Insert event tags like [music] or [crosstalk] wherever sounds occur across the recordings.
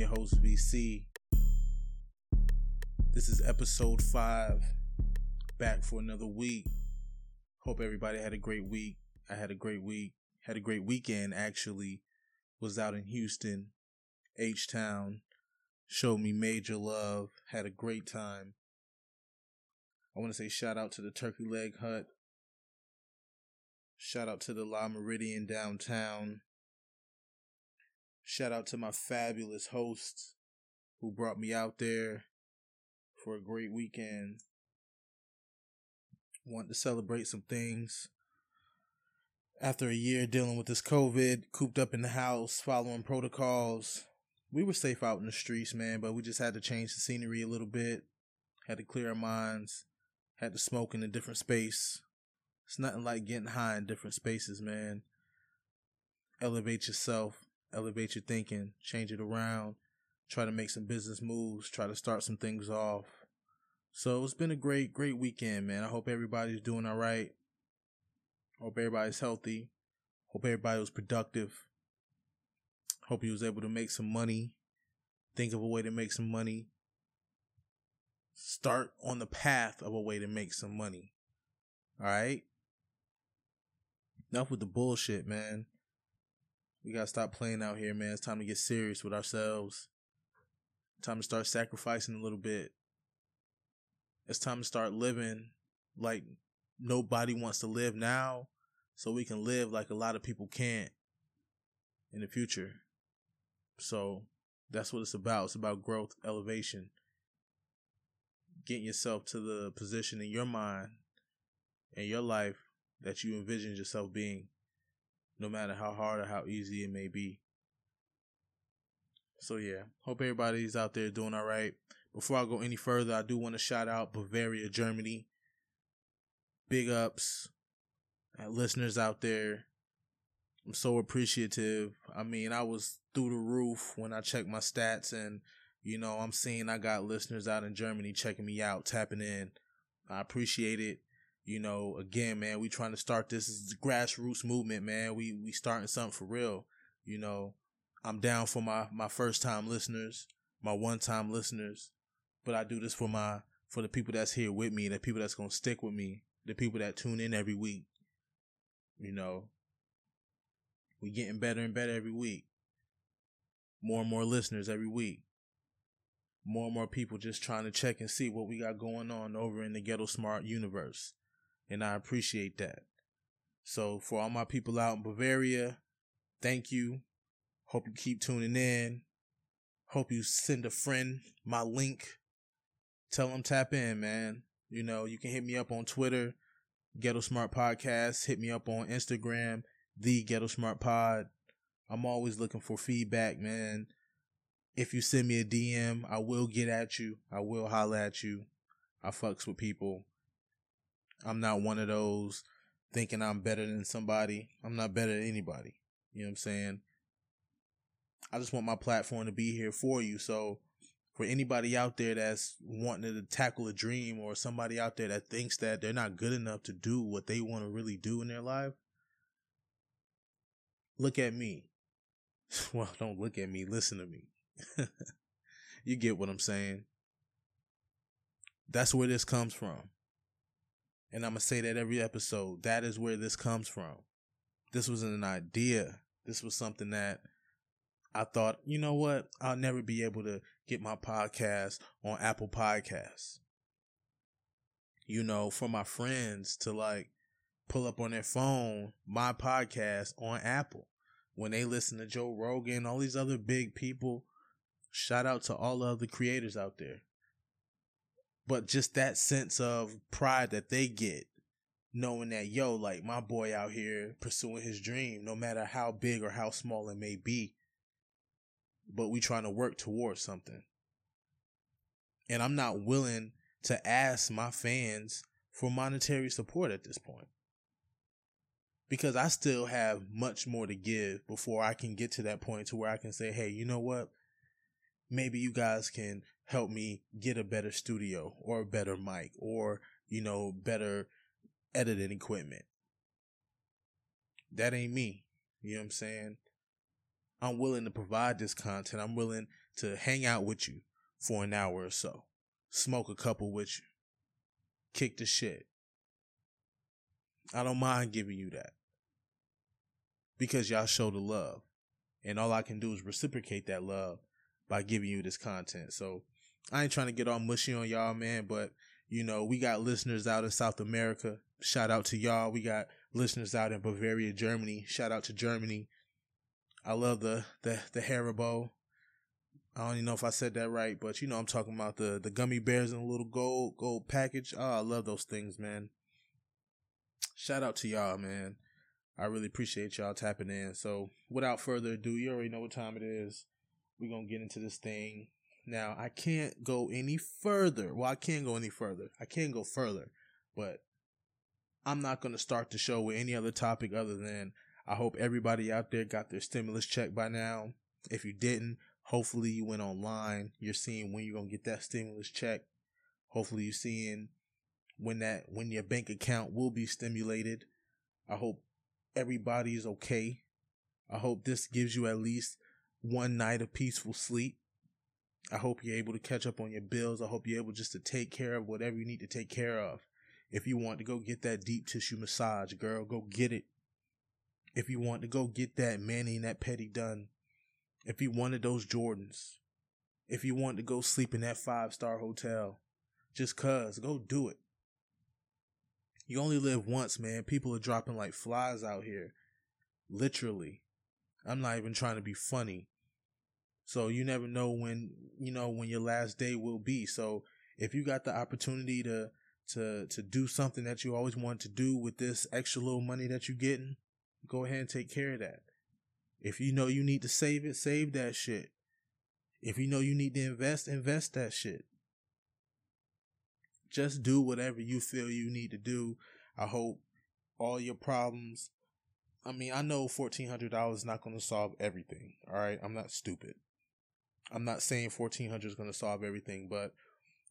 your host, VC. This is episode five. Back for another week. Hope everybody had a great week. I had a great week. Had a great weekend, actually. Was out in Houston, H Town. Showed me major love. Had a great time. I want to say shout out to the Turkey Leg Hut. Shout out to the La Meridian downtown. Shout out to my fabulous hosts who brought me out there for a great weekend. Want to celebrate some things. After a year dealing with this COVID, cooped up in the house, following protocols, we were safe out in the streets, man, but we just had to change the scenery a little bit. Had to clear our minds. Had to smoke in a different space. It's nothing like getting high in different spaces, man. Elevate yourself, elevate your thinking, change it around, try to make some business moves, try to start some things off. So it's been a great, great weekend, man. I hope everybody's doing all right. Hope everybody's healthy. Hope everybody was productive. Hope you was able to make some money. Think of a way to make some money. Start on the path of a way to make some money. All right? Enough with the bullshit, man. We gotta stop playing out here, man. It's time to get serious with ourselves. Time to start sacrificing a little bit. It's time to start living like nobody wants to live now, so we can live like a lot of people can't in the future. So that's what it's about. It's about growth, elevation, getting yourself to the position in your mind and your life that you envision yourself being no matter how hard or how easy it may be. So yeah, hope everybody's out there doing all right. Before I go any further, I do want to shout out Bavaria, Germany. Big ups, uh, listeners out there. I'm so appreciative. I mean, I was through the roof when I checked my stats, and you know, I'm seeing I got listeners out in Germany checking me out, tapping in. I appreciate it you know, again, man, we trying to start this, this is grassroots movement, man. We we starting something for real. You know, I'm down for my my first time listeners, my one time listeners, but I do this for my for the people that's here with me, the people that's gonna stick with me, the people that tune in every week. You know, we getting better and better every week. More and more listeners every week. More and more people just trying to check and see what we got going on over in the Ghetto Smart universe and I appreciate that. So for all my people out in Bavaria, thank you. Hope you keep tuning in. Hope you send a friend my link. Tell them tap in, man. You know, you can hit me up on Twitter, Ghetto Smart Podcast. Hit me up on Instagram, The Ghetto Smart Pod. I'm always looking for feedback, man. If you send me a DM, I will get at you. I will holler at you. I fucks with people. I'm not one of those thinking I'm better than somebody. I'm not better than anybody. You know what I'm saying? I just want my platform to be here for you. So for anybody out there that's wanting to tackle a dream or somebody out there that thinks that they're not good enough to do what they want to really do in their life, look at me. [laughs] Well, don't look at me, listen to me. [laughs] you get what I'm saying? That's where this comes from. And I'm to say that every episode. That is where this comes from. This was an idea. This was something that I thought, you know what? I'll never be able to get my podcast on Apple Podcasts. You know, for my friends to like pull up on their phone my podcast on Apple when they listen to Joe Rogan, all these other big people. Shout out to all of the creators out there but just that sense of pride that they get knowing that yo like my boy out here pursuing his dream no matter how big or how small it may be but we trying to work towards something. And i'm not willing to ask my fans for monetary support at this point. Because i still have much more to give before i can get to that point to where i can say hey you know what? Maybe you guys can help me get a better studio or a better mic or, you know, better editing equipment. That ain't me. You know what I'm saying? I'm willing to provide this content. I'm willing to hang out with you for an hour or so, smoke a couple with you, kick the shit. I don't mind giving you that because y'all show the love. And all I can do is reciprocate that love by giving you this content. So I ain't trying to get all mushy on y'all, man, but you know, we got listeners out in South America. Shout out to y'all. We got listeners out in Bavaria, Germany. Shout out to Germany. I love the the the Haribo. I don't even know if I said that right, but you know I'm talking about the the gummy bears in a little gold gold package. Oh, I love those things, man. Shout out to y'all, man. I really appreciate y'all tapping in. So, without further ado, you already know what time it is. We're going to get into this thing. Now, I can't go any further. Well, I can't go any further. I can't go further, but I'm not going to start the show with any other topic other than I hope everybody out there got their stimulus check by now. If you didn't, hopefully you went online. You're seeing when you're going to get that stimulus check. Hopefully you're seeing when that when your bank account will be stimulated. I hope everybody's okay. I hope this gives you at least one night of peaceful sleep. I hope you're able to catch up on your bills. I hope you're able just to take care of whatever you need to take care of. If you want to go get that deep tissue massage, girl, go get it. If you want to go get that mani and that petty done, if you wanted those Jordans, if you want to go sleep in that five star hotel, just cuz, go do it. You only live once, man. People are dropping like flies out here. Literally. I'm not even trying to be funny. So you never know when, you know, when your last day will be. So if you got the opportunity to to to do something that you always wanted to do with this extra little money that you're getting, go ahead and take care of that. If you know you need to save it, save that shit. If you know you need to invest, invest that shit just do whatever you feel you need to do. I hope all your problems. I mean, I know fourteen hundred dollars is not going to solve everything. All right, I'm not stupid. I'm not saying fourteen hundred is going to solve everything, but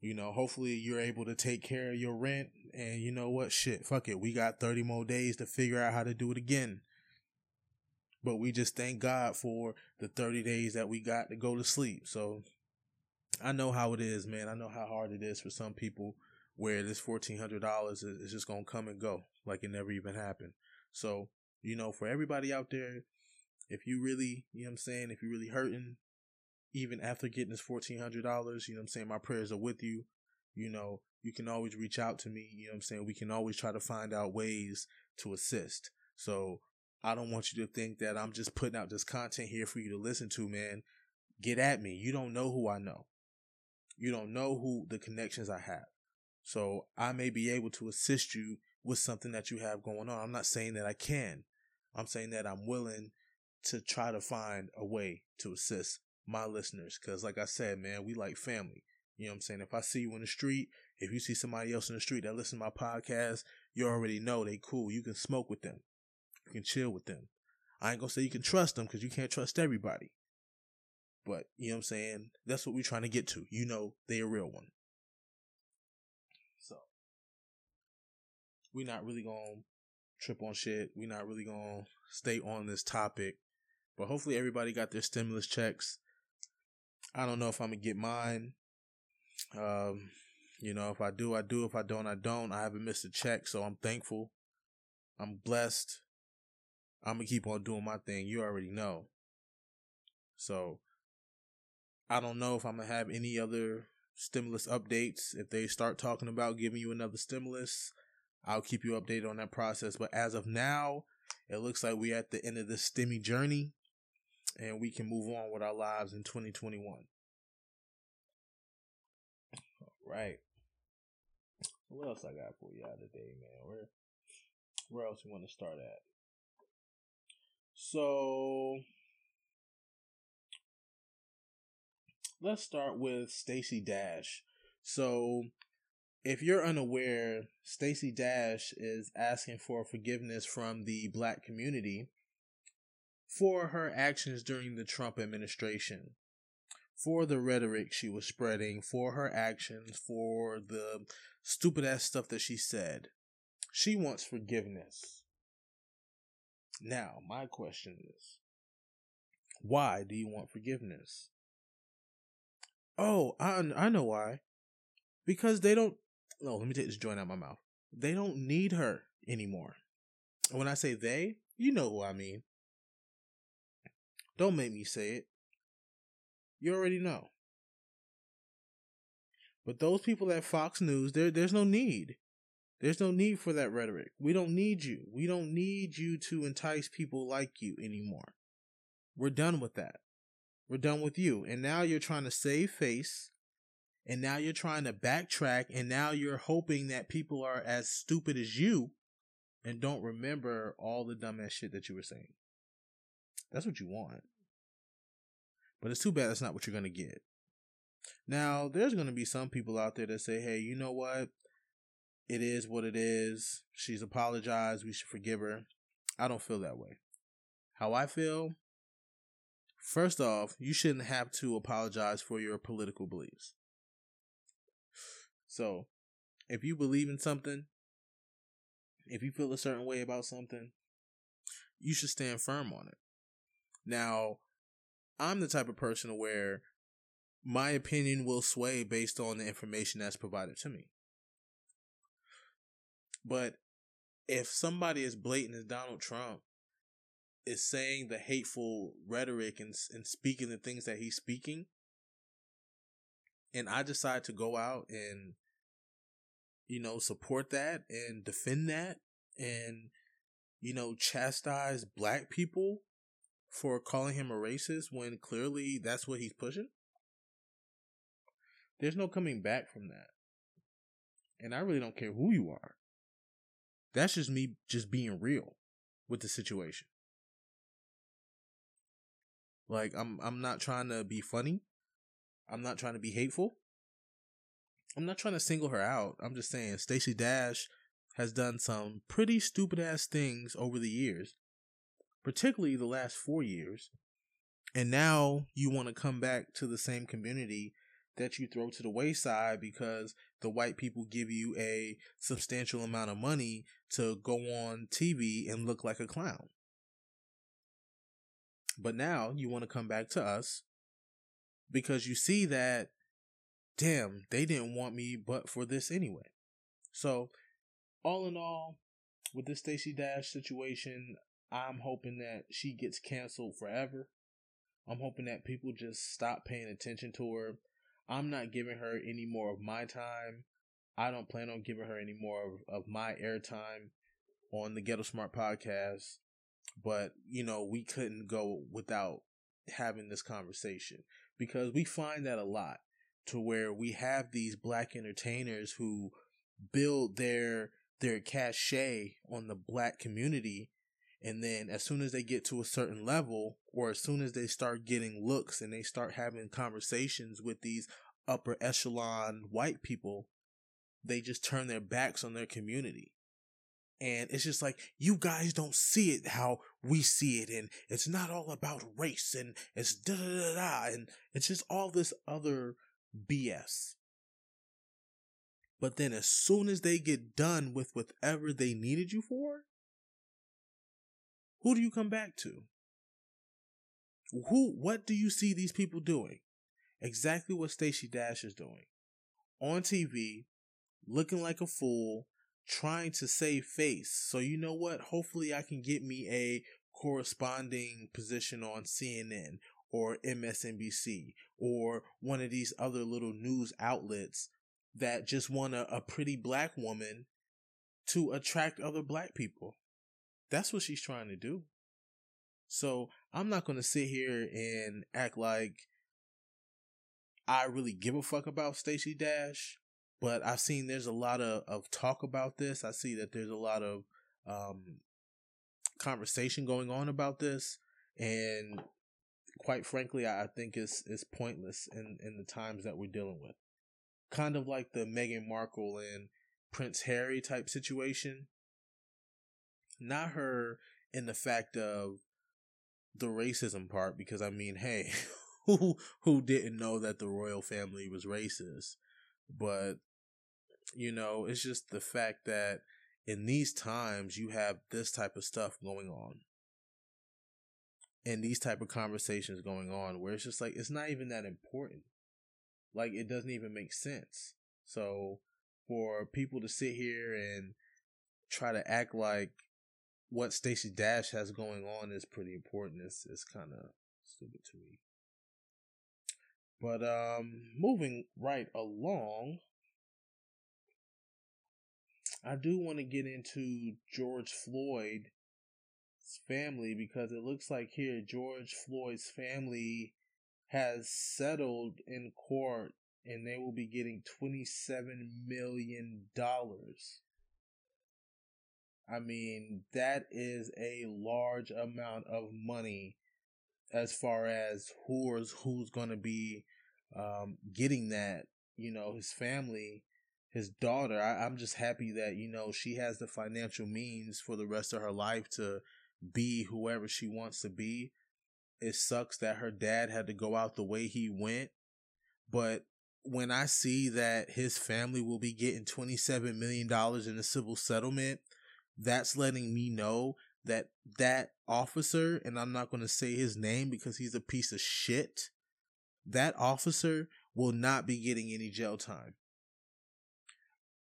you know, hopefully you're able to take care of your rent. And you know what? Shit, fuck it. We got thirty more days to figure out how to do it again. But we just thank God for the thirty days that we got to go to sleep. So I know how it is, man. I know how hard it is for some people where this fourteen hundred dollars is just gonna come and go like it never even happened. So, you know, for everybody out there, if you really, you know what I'm saying, if you're really hurting, even after getting this fourteen hundred dollars, you know I'm saying, my prayers are with you. You know, you can always reach out to me, you know what I'm saying? We can always try to find out ways to assist. So I don't want you to think that I'm just putting out this content here for you to listen to, man. Get at me. You don't know who I know. You don't know who the connections I have. So I may be able to assist you with something that you have going on. I'm not saying that I can. I'm saying that I'm willing to try to find a way to assist my listeners. Cause like I said, man, we like family. You know what I'm saying? If I see you in the street, if you see somebody else in the street that listen to my podcast, you already know they cool. You can smoke with them. You can chill with them. I ain't gonna say you can trust them because you can't trust everybody. But you know what I'm saying? That's what we're trying to get to. You know they a real one. So we're not really gonna trip on shit. We're not really gonna stay on this topic. But hopefully everybody got their stimulus checks. I don't know if I'm gonna get mine. Um, you know, if I do, I do. If I don't, I don't. I haven't missed a check, so I'm thankful. I'm blessed. I'm gonna keep on doing my thing. You already know. So I don't know if I'm gonna have any other stimulus updates. If they start talking about giving you another stimulus, I'll keep you updated on that process. But as of now, it looks like we're at the end of the stimmy journey and we can move on with our lives in 2021. All right. What else I got for y'all today, man? Where where else you want to start at? So let's start with Stacey Dash. So if you're unaware, Stacey Dash is asking for forgiveness from the black community for her actions during the Trump administration, for the rhetoric she was spreading, for her actions, for the stupid ass stuff that she said. She wants forgiveness. Now, my question is why do you want forgiveness? Oh, I I know why. Because they don't. No, let me take this joint out of my mouth. They don't need her anymore. When I say they, you know who I mean. Don't make me say it. You already know. But those people at Fox News, there there's no need. There's no need for that rhetoric. We don't need you. We don't need you to entice people like you anymore. We're done with that. We're done with you. And now you're trying to save face. And now you're trying to backtrack. And now you're hoping that people are as stupid as you and don't remember all the dumbass shit that you were saying. That's what you want. But it's too bad that's not what you're going to get. Now, there's going to be some people out there that say, hey, you know what? It is what it is. She's apologized. We should forgive her. I don't feel that way. How I feel, first off, you shouldn't have to apologize for your political beliefs. So, if you believe in something, if you feel a certain way about something, you should stand firm on it. Now, I'm the type of person where my opinion will sway based on the information that's provided to me. But if somebody as blatant as Donald Trump is saying the hateful rhetoric and, and speaking the things that he's speaking, and I decide to go out and, you know, support that and defend that and, you know, chastise black people for calling him a racist when clearly that's what he's pushing, there's no coming back from that. And I really don't care who you are. That's just me just being real with the situation. Like I'm I'm not trying to be funny. I'm not trying to be hateful. I'm not trying to single her out. I'm just saying Stacey Dash has done some pretty stupid ass things over the years, particularly the last 4 years. And now you want to come back to the same community that you throw to the wayside because the white people give you a substantial amount of money to go on TV and look like a clown. But now you want to come back to us because you see that, damn, they didn't want me but for this anyway. So, all in all, with this Stacey Dash situation, I'm hoping that she gets canceled forever. I'm hoping that people just stop paying attention to her I'm not giving her any more of my time. I don't plan on giving her any more of, of my airtime on the Ghetto Smart podcast. But, you know, we couldn't go without having this conversation because we find that a lot to where we have these black entertainers who build their their cachet on the black community and then as soon as they get to a certain level, or as soon as they start getting looks and they start having conversations with these upper echelon white people, they just turn their backs on their community. And it's just like, you guys don't see it how we see it. And it's not all about race and it's da da da da. And it's just all this other BS. But then as soon as they get done with whatever they needed you for, who do you come back to? Who, what do you see these people doing? Exactly what Stacey Dash is doing. On TV, looking like a fool, trying to save face. So you know what? Hopefully I can get me a corresponding position on CNN or MSNBC or one of these other little news outlets that just want a, a pretty black woman to attract other black people. That's what she's trying to do. So I'm not going to sit here and act like I really give a fuck about Stacey Dash, but I've seen there's a lot of, of talk about this. I see that there's a lot of um, conversation going on about this, and quite frankly, I think it's it's pointless in in the times that we're dealing with. Kind of like the Meghan Markle and Prince Harry type situation not her in the fact of the racism part because I mean, hey, [laughs] who who didn't know that the royal family was racist? But you know, it's just the fact that in these times you have this type of stuff going on. And these type of conversations going on where it's just like it's not even that important. Like it doesn't even make sense. So for people to sit here and try to act like what Stacey Dash has going on is pretty important It's is kind of stupid to me. But um moving right along, I do want to get into George Floyd's family because it looks like here George Floyd's family has settled in court and they will be getting 27 million dollars. I mean, that is a large amount of money as far as who's who's going to be um, getting that. You know, his family, his daughter. I, I'm just happy that you know she has the financial means for the rest of her life to be whoever she wants to be. It sucks that her dad had to go out the way he went, but when I see that his family will be getting $27 million in a civil settlement, that's letting me know that that officer, and I'm not going to say his name because he's a piece of shit, that officer will not be getting any jail time.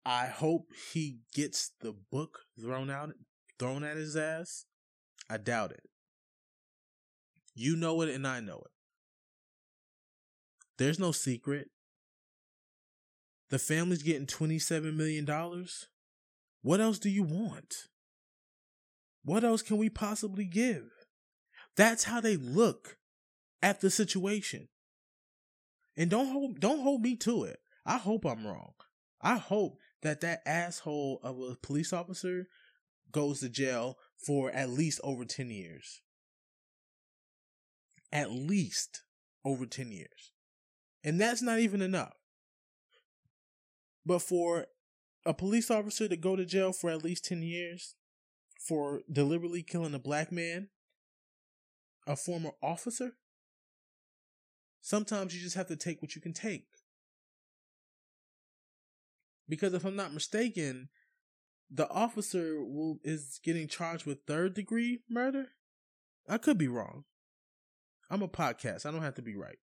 I hope he gets the book thrown out thrown at his ass. I doubt it. You know it and I know it. There's no secret. The family's getting $27 million. What else do you want? What else can we possibly give? That's how they look at the situation. And don't hold don't hold me to it. I hope I'm wrong. I hope that that asshole of a police officer goes to jail for at least over 10 years. At least over 10 years. And that's not even enough. But for a police officer to go to jail for at least 10 years for deliberately killing a black man, a former officer, sometimes you just have to take what you can take. Because if I'm not mistaken, the officer will is getting charged with third degree murder. I could be wrong. I'm a podcast. I don't have to be right.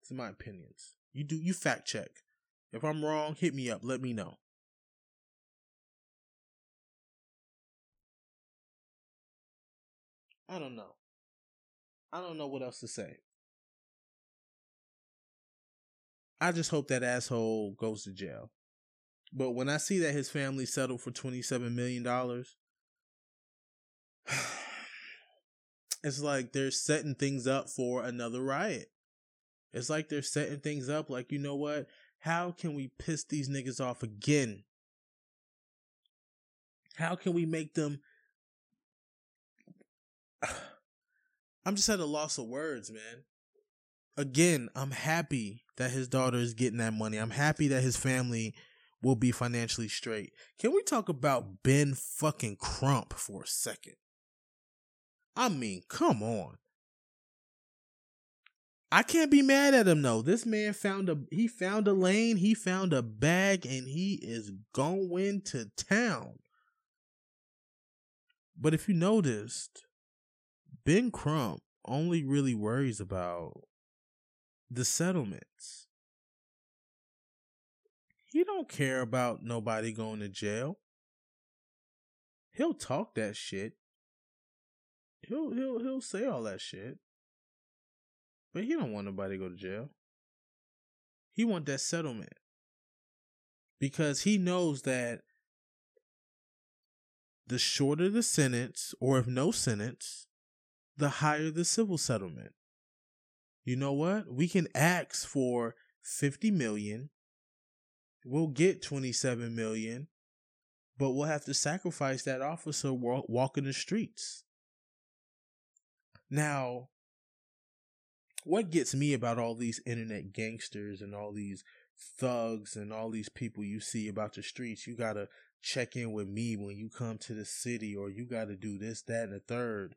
It's my opinions. You do you fact check. If I'm wrong, hit me up. Let me know. I don't know. I don't know what else to say. I just hope that asshole goes to jail. But when I see that his family settled for $27 million, [sighs] it's like they're setting things up for another riot. It's like they're setting things up like, you know what? How can we piss these niggas off again? How can we make them. [sighs] I'm just at a loss of words, man. Again, I'm happy that his daughter is getting that money. I'm happy that his family will be financially straight. Can we talk about Ben fucking Crump for a second? I mean, come on. I can't be mad at him though. This man found a he found a lane, he found a bag, and he is going to town. But if you noticed, Ben Crump only really worries about the settlements. He don't care about nobody going to jail. He'll talk that shit. He'll he'll he'll say all that shit. But he don't want nobody to go to jail. He want that settlement. Because he knows that the shorter the sentence, or if no sentence, the higher the civil settlement. You know what? We can ask for 50 million. We'll get 27 million, but we'll have to sacrifice that officer walking the streets. Now, what gets me about all these internet gangsters and all these thugs and all these people you see about the streets, you gotta check in with me when you come to the city, or you gotta do this, that, and the third.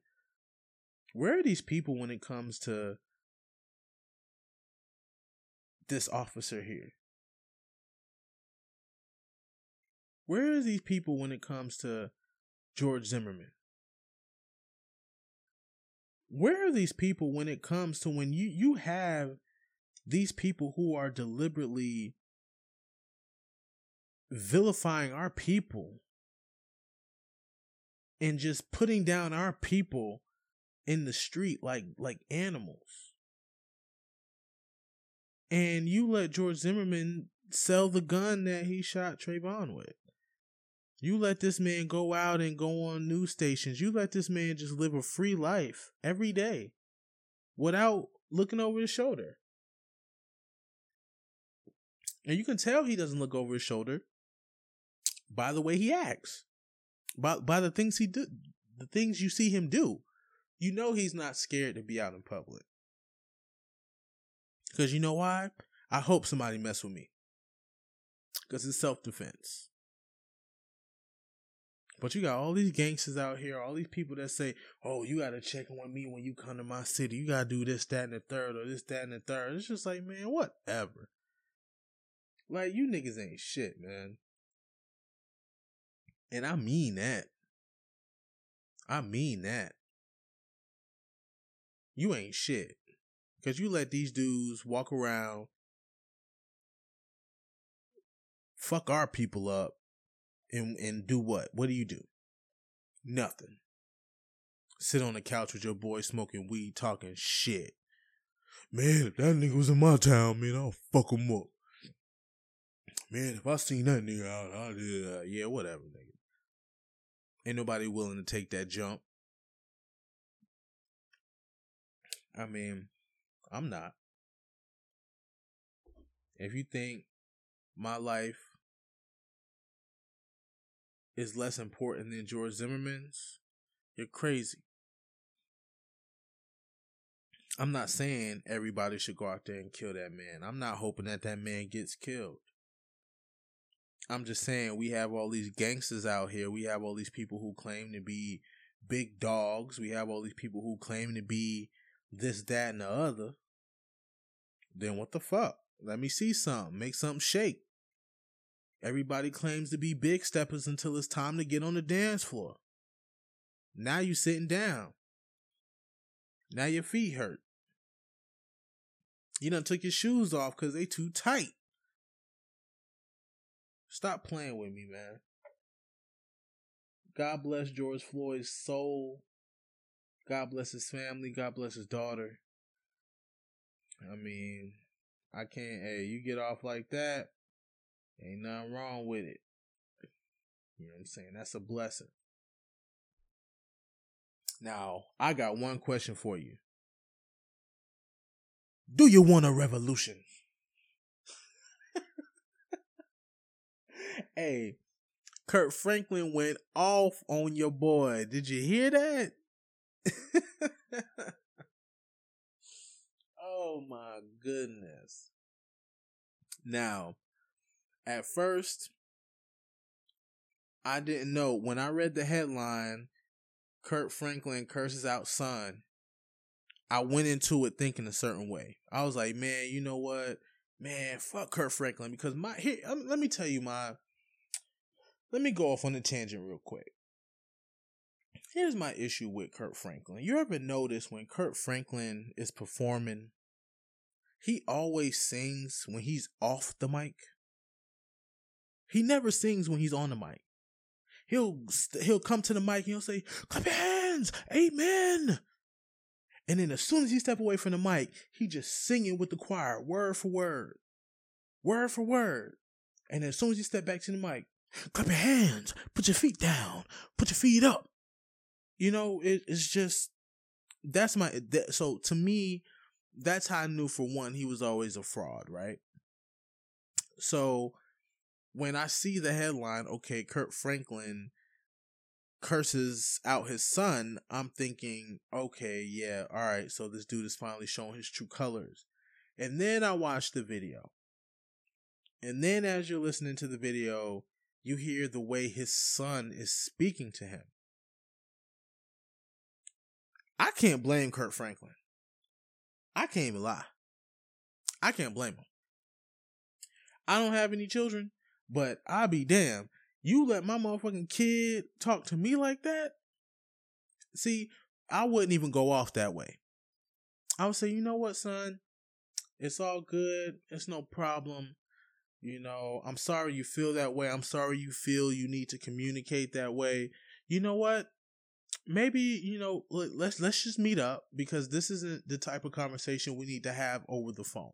Where are these people when it comes to this officer here? Where are these people when it comes to George Zimmerman? where are these people when it comes to when you you have these people who are deliberately vilifying our people and just putting down our people in the street like like animals. And you let George Zimmerman sell the gun that he shot Trayvon with. You let this man go out and go on news stations. You let this man just live a free life every day without looking over his shoulder. And you can tell he doesn't look over his shoulder by the way he acts, by by the things he do, the things you see him do. You know he's not scared to be out in public. Cause you know why? I hope somebody mess with me. Cause it's self defense. But you got all these gangsters out here, all these people that say, "Oh, you gotta check on me when you come to my city. You gotta do this, that, and the third, or this, that, and the third. It's just like, man, whatever. Like you niggas ain't shit, man. And I mean that. I mean that. You ain't shit. Cause you let these dudes walk around, fuck our people up, and and do what? What do you do? Nothing. Sit on the couch with your boy smoking weed, talking shit. Man, if that nigga was in my town, man, I'll fuck him up. Man, if I seen that nigga out, I'll do that. Yeah, whatever, nigga. Ain't nobody willing to take that jump. I mean, I'm not. If you think my life is less important than George Zimmerman's, you're crazy. I'm not saying everybody should go out there and kill that man. I'm not hoping that that man gets killed. I'm just saying we have all these gangsters out here. We have all these people who claim to be big dogs. We have all these people who claim to be this, that, and the other. Then what the fuck? Let me see something. Make something shake. Everybody claims to be big steppers until it's time to get on the dance floor. Now you sitting down. Now your feet hurt. You done took your shoes off because they too tight. Stop playing with me, man. God bless George Floyd's soul. God bless his family. God bless his daughter. I mean, I can't. Hey, you get off like that, ain't nothing wrong with it. You know what I'm saying? That's a blessing. Now, I got one question for you. Do you want a revolution? [laughs] hey, Kirk Franklin went off on your boy. Did you hear that? [laughs] oh my goodness. Now, at first, I didn't know. When I read the headline, Kirk Franklin curses out son, I went into it thinking a certain way. I was like, man, you know what? Man, fuck Kirk Franklin because my here. Let me tell you my let me go off on a tangent real quick. Here's my issue with Kirk Franklin. You ever notice when Kirk Franklin is performing, he always sings when he's off the mic? He never sings when he's on the mic. He'll he'll come to the mic and he'll say, "Clap your hands, Amen." And then as soon as he step away from the mic, he just singing with the choir, word for word, word for word. And as soon as he step back to the mic, clap your hands, put your feet down, put your feet up. You know, it, it's just that's my that, so to me, that's how I knew for one he was always a fraud, right? So when I see the headline, okay, Kirk Franklin curses out his son, I'm thinking, okay, yeah, all right, so this dude is finally showing his true colors. And then I watch the video. And then as you're listening to the video, you hear the way his son is speaking to him. I can't blame Kirk Franklin. I can't even lie. I can't blame him. I don't have any children, but I'll be damned. You let my motherfucking kid talk to me like that? See, I wouldn't even go off that way. I would say, you know what, son? It's all good. It's no problem. You know, I'm sorry you feel that way. I'm sorry you feel you need to communicate that way. You know what? Maybe, you know, let's let's just meet up because this isn't the type of conversation we need to have over the phone.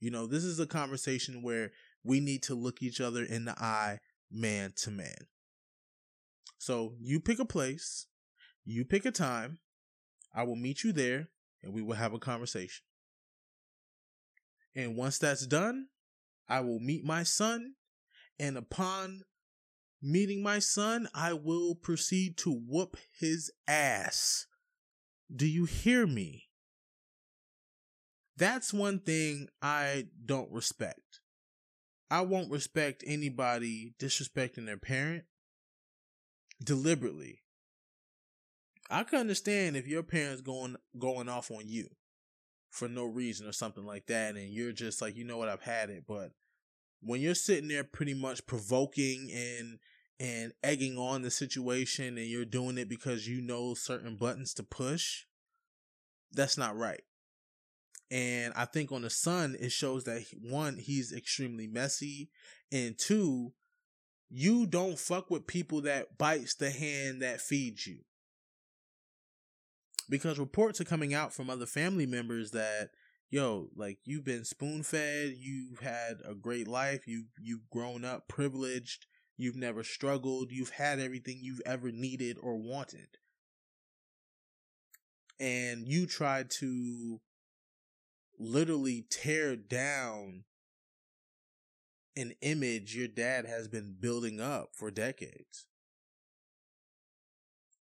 You know, this is a conversation where we need to look each other in the eye man to man. So, you pick a place, you pick a time, I will meet you there and we will have a conversation. And once that's done, I will meet my son. And upon meeting my son, I will proceed to whoop his ass. Do you hear me? That's one thing I don't respect. I won't respect anybody disrespecting their parent deliberately. I can understand if your parents going going off on you for no reason or something like that, and you're just like, you know what, I've had it. But when you're sitting there pretty much provoking and and egging on the situation and you're doing it because you know certain buttons to push, that's not right. And I think on the son, it shows that one, he's extremely messy, and two, you don't fuck with people that bites the hand that feeds you because reports are coming out from other family members that yo like you've been spoon fed you've had a great life you you've grown up privileged you've never struggled. You've had everything you've ever needed or wanted. And you tried to literally tear down an image your dad has been building up for decades.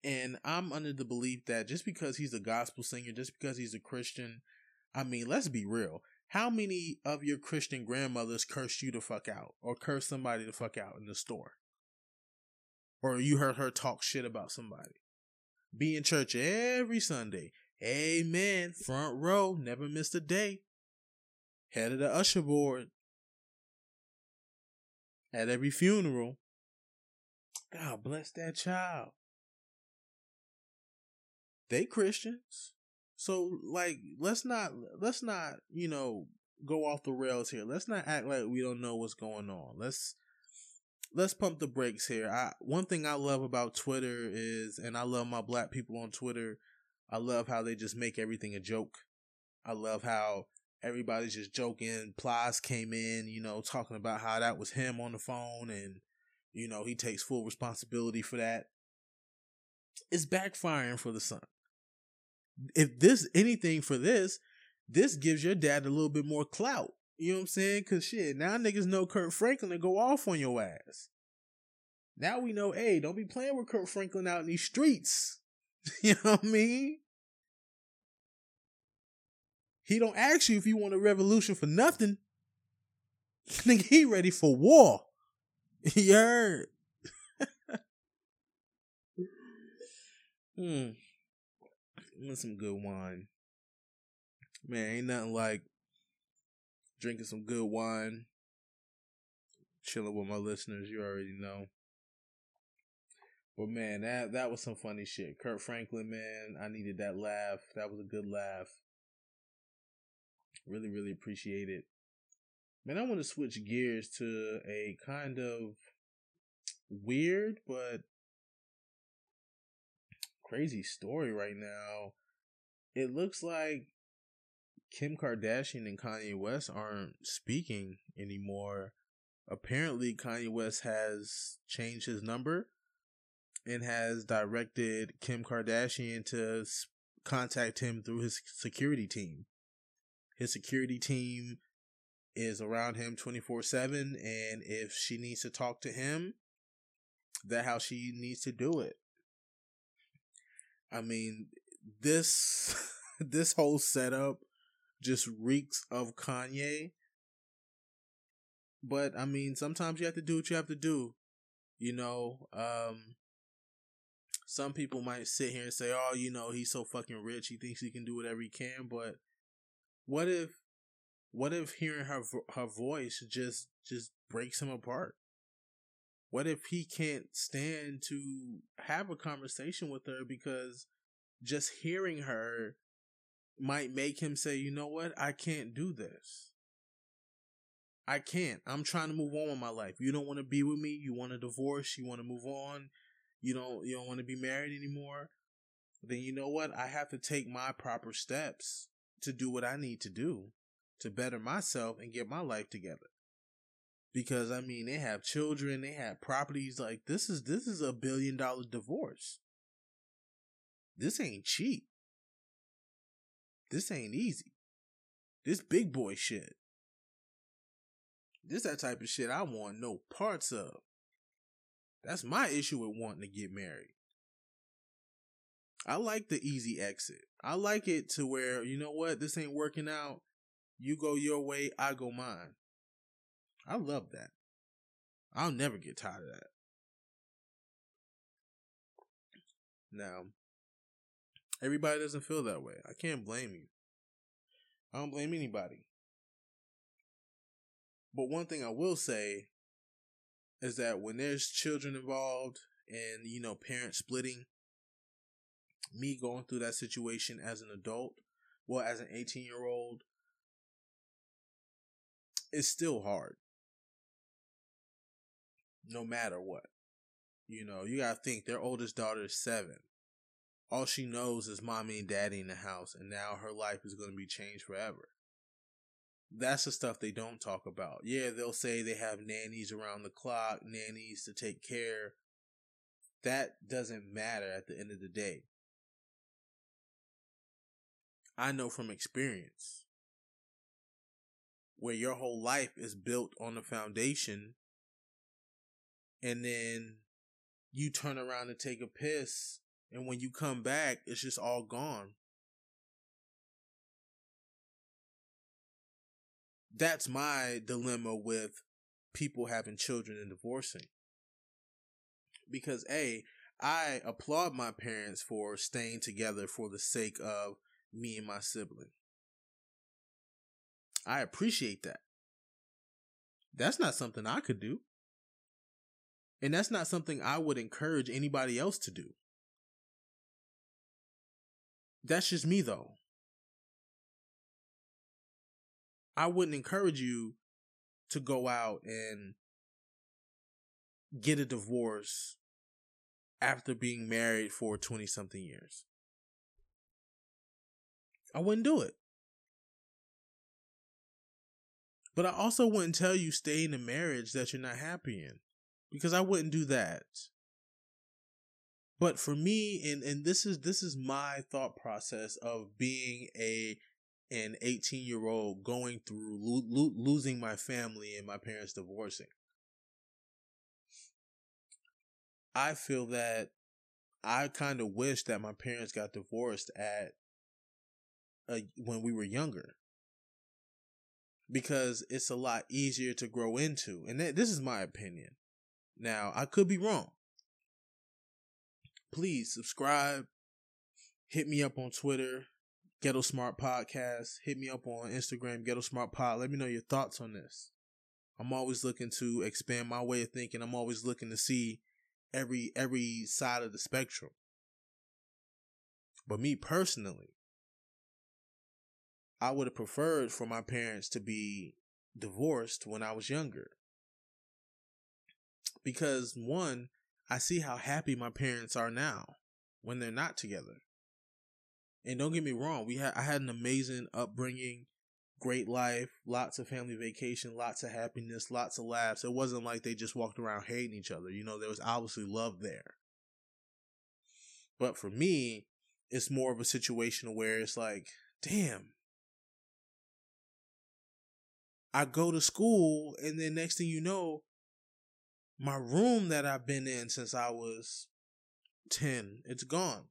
And I'm under the belief that just because he's a gospel singer, just because he's a Christian, I mean, let's be real. How many of your Christian grandmothers cursed you to fuck out or cursed somebody to fuck out in the store? Or you heard her talk shit about somebody? Be in church every Sunday. Amen. Front row, never missed a day. Head of the usher board. At every funeral. God bless that child they Christians. So like let's not let's not, you know, go off the rails here. Let's not act like we don't know what's going on. Let's let's pump the brakes here. I one thing I love about Twitter is and I love my black people on Twitter. I love how they just make everything a joke. I love how everybody's just joking. Plies came in, you know, talking about how that was him on the phone and you know, he takes full responsibility for that. It's backfiring for the son if this anything for this, this gives your dad a little bit more clout. You know what I'm saying? Cause shit, now niggas know Kirk Franklin to go off on your ass. Now we know, hey, don't be playing with Kirk Franklin out in these streets. [laughs] you know what I mean? He don't ask you if you want a revolution for nothing. [laughs] Nigga, he ready for war. [laughs] you heard? hmm some good wine. Man, ain't nothing like drinking some good wine, chilling with my listeners. You already know. But man, that that was some funny shit. Kirk Franklin, man, I needed that laugh. That was a good laugh. Really, really appreciate it. Man, I want to switch gears to a kind of weird but crazy story right now. It looks like Kim Kardashian and Kanye West aren't speaking anymore. Apparently, Kanye West has changed his number and has directed Kim Kardashian to contact him through his security team. His security team is around him 24 7, and if she needs to talk to him, that how she needs to do it. I mean, this [laughs] this whole setup just reeks of Kanye. But I mean, sometimes you have to do what you have to do. You know, um some people might sit here and say, "Oh, you know, he's so fucking rich, he thinks he can do whatever he can." But what if, what if hearing her her voice just just breaks him apart? What if he can't stand to have a conversation with her because just hearing her might make him say, you know what, I can't do this. I can't. I'm trying to move on with my life. You don't want to be with me. You want a divorce. You want to move on. You don't. You don't want to be married anymore. Then you know what? I have to take my proper steps to do what I need to do to better myself and get my life together. Because I mean, they have children. They have properties. Like this is this is a billion dollar divorce. This ain't cheap. This ain't easy. This big boy shit. This that type of shit I want no parts of. That's my issue with wanting to get married. I like the easy exit. I like it to where, you know what, this ain't working out. You go your way, I go mine. I love that. I'll never get tired of that. Now, everybody doesn't feel that way. I can't blame you. I don't blame anybody. But one thing I will say is that when there's children involved and, you know, parents splitting, me going through that situation as an adult, well, as an 18 year old, it's still hard. No matter what. You know, you gotta think their oldest daughter is seven. All she knows is mommy and daddy in the house, and now her life is gonna be changed forever. That's the stuff they don't talk about. Yeah, they'll say they have nannies around the clock, nannies to take care. That doesn't matter at the end of the day. I know from experience where your whole life is built on the foundation and then you turn around and take a piss and when you come back it's just all gone that's my dilemma with people having children and divorcing. Because A, I applaud my parents for staying together for the sake of me and my sibling. I appreciate that. That's not something I could do. And that's not something I would encourage anybody else to do. That's just me though. I wouldn't encourage you to go out and get a divorce after being married for 20 something years. I wouldn't do it. But I also wouldn't tell you stay in a marriage that you're not happy in because I wouldn't do that. But for me and and this is this is my thought process of being a an 18 year old going through lo- lo- losing my family and my parents divorcing. I feel that I kind of wish that my parents got divorced at a, when we were younger because it's a lot easier to grow into. And th- this is my opinion. Now, I could be wrong. Please subscribe, hit me up on Twitter, Ghetto Smart Podcast. Hit me up on Instagram, Ghetto Smart Pod. Let me know your thoughts on this. I'm always looking to expand my way of thinking. I'm always looking to see every every side of the spectrum. But me personally, I would have preferred for my parents to be divorced when I was younger. Because one, I see how happy my parents are now when they're not together. And don't get me wrong, we had I had an amazing upbringing, great life, lots of family vacation, lots of happiness, lots of laughs. It wasn't like they just walked around hating each other. You know, there was obviously love there. But for me, it's more of a situation where it's like, damn. I go to school and then next thing you know, my room that I've been in since I was 10, it's gone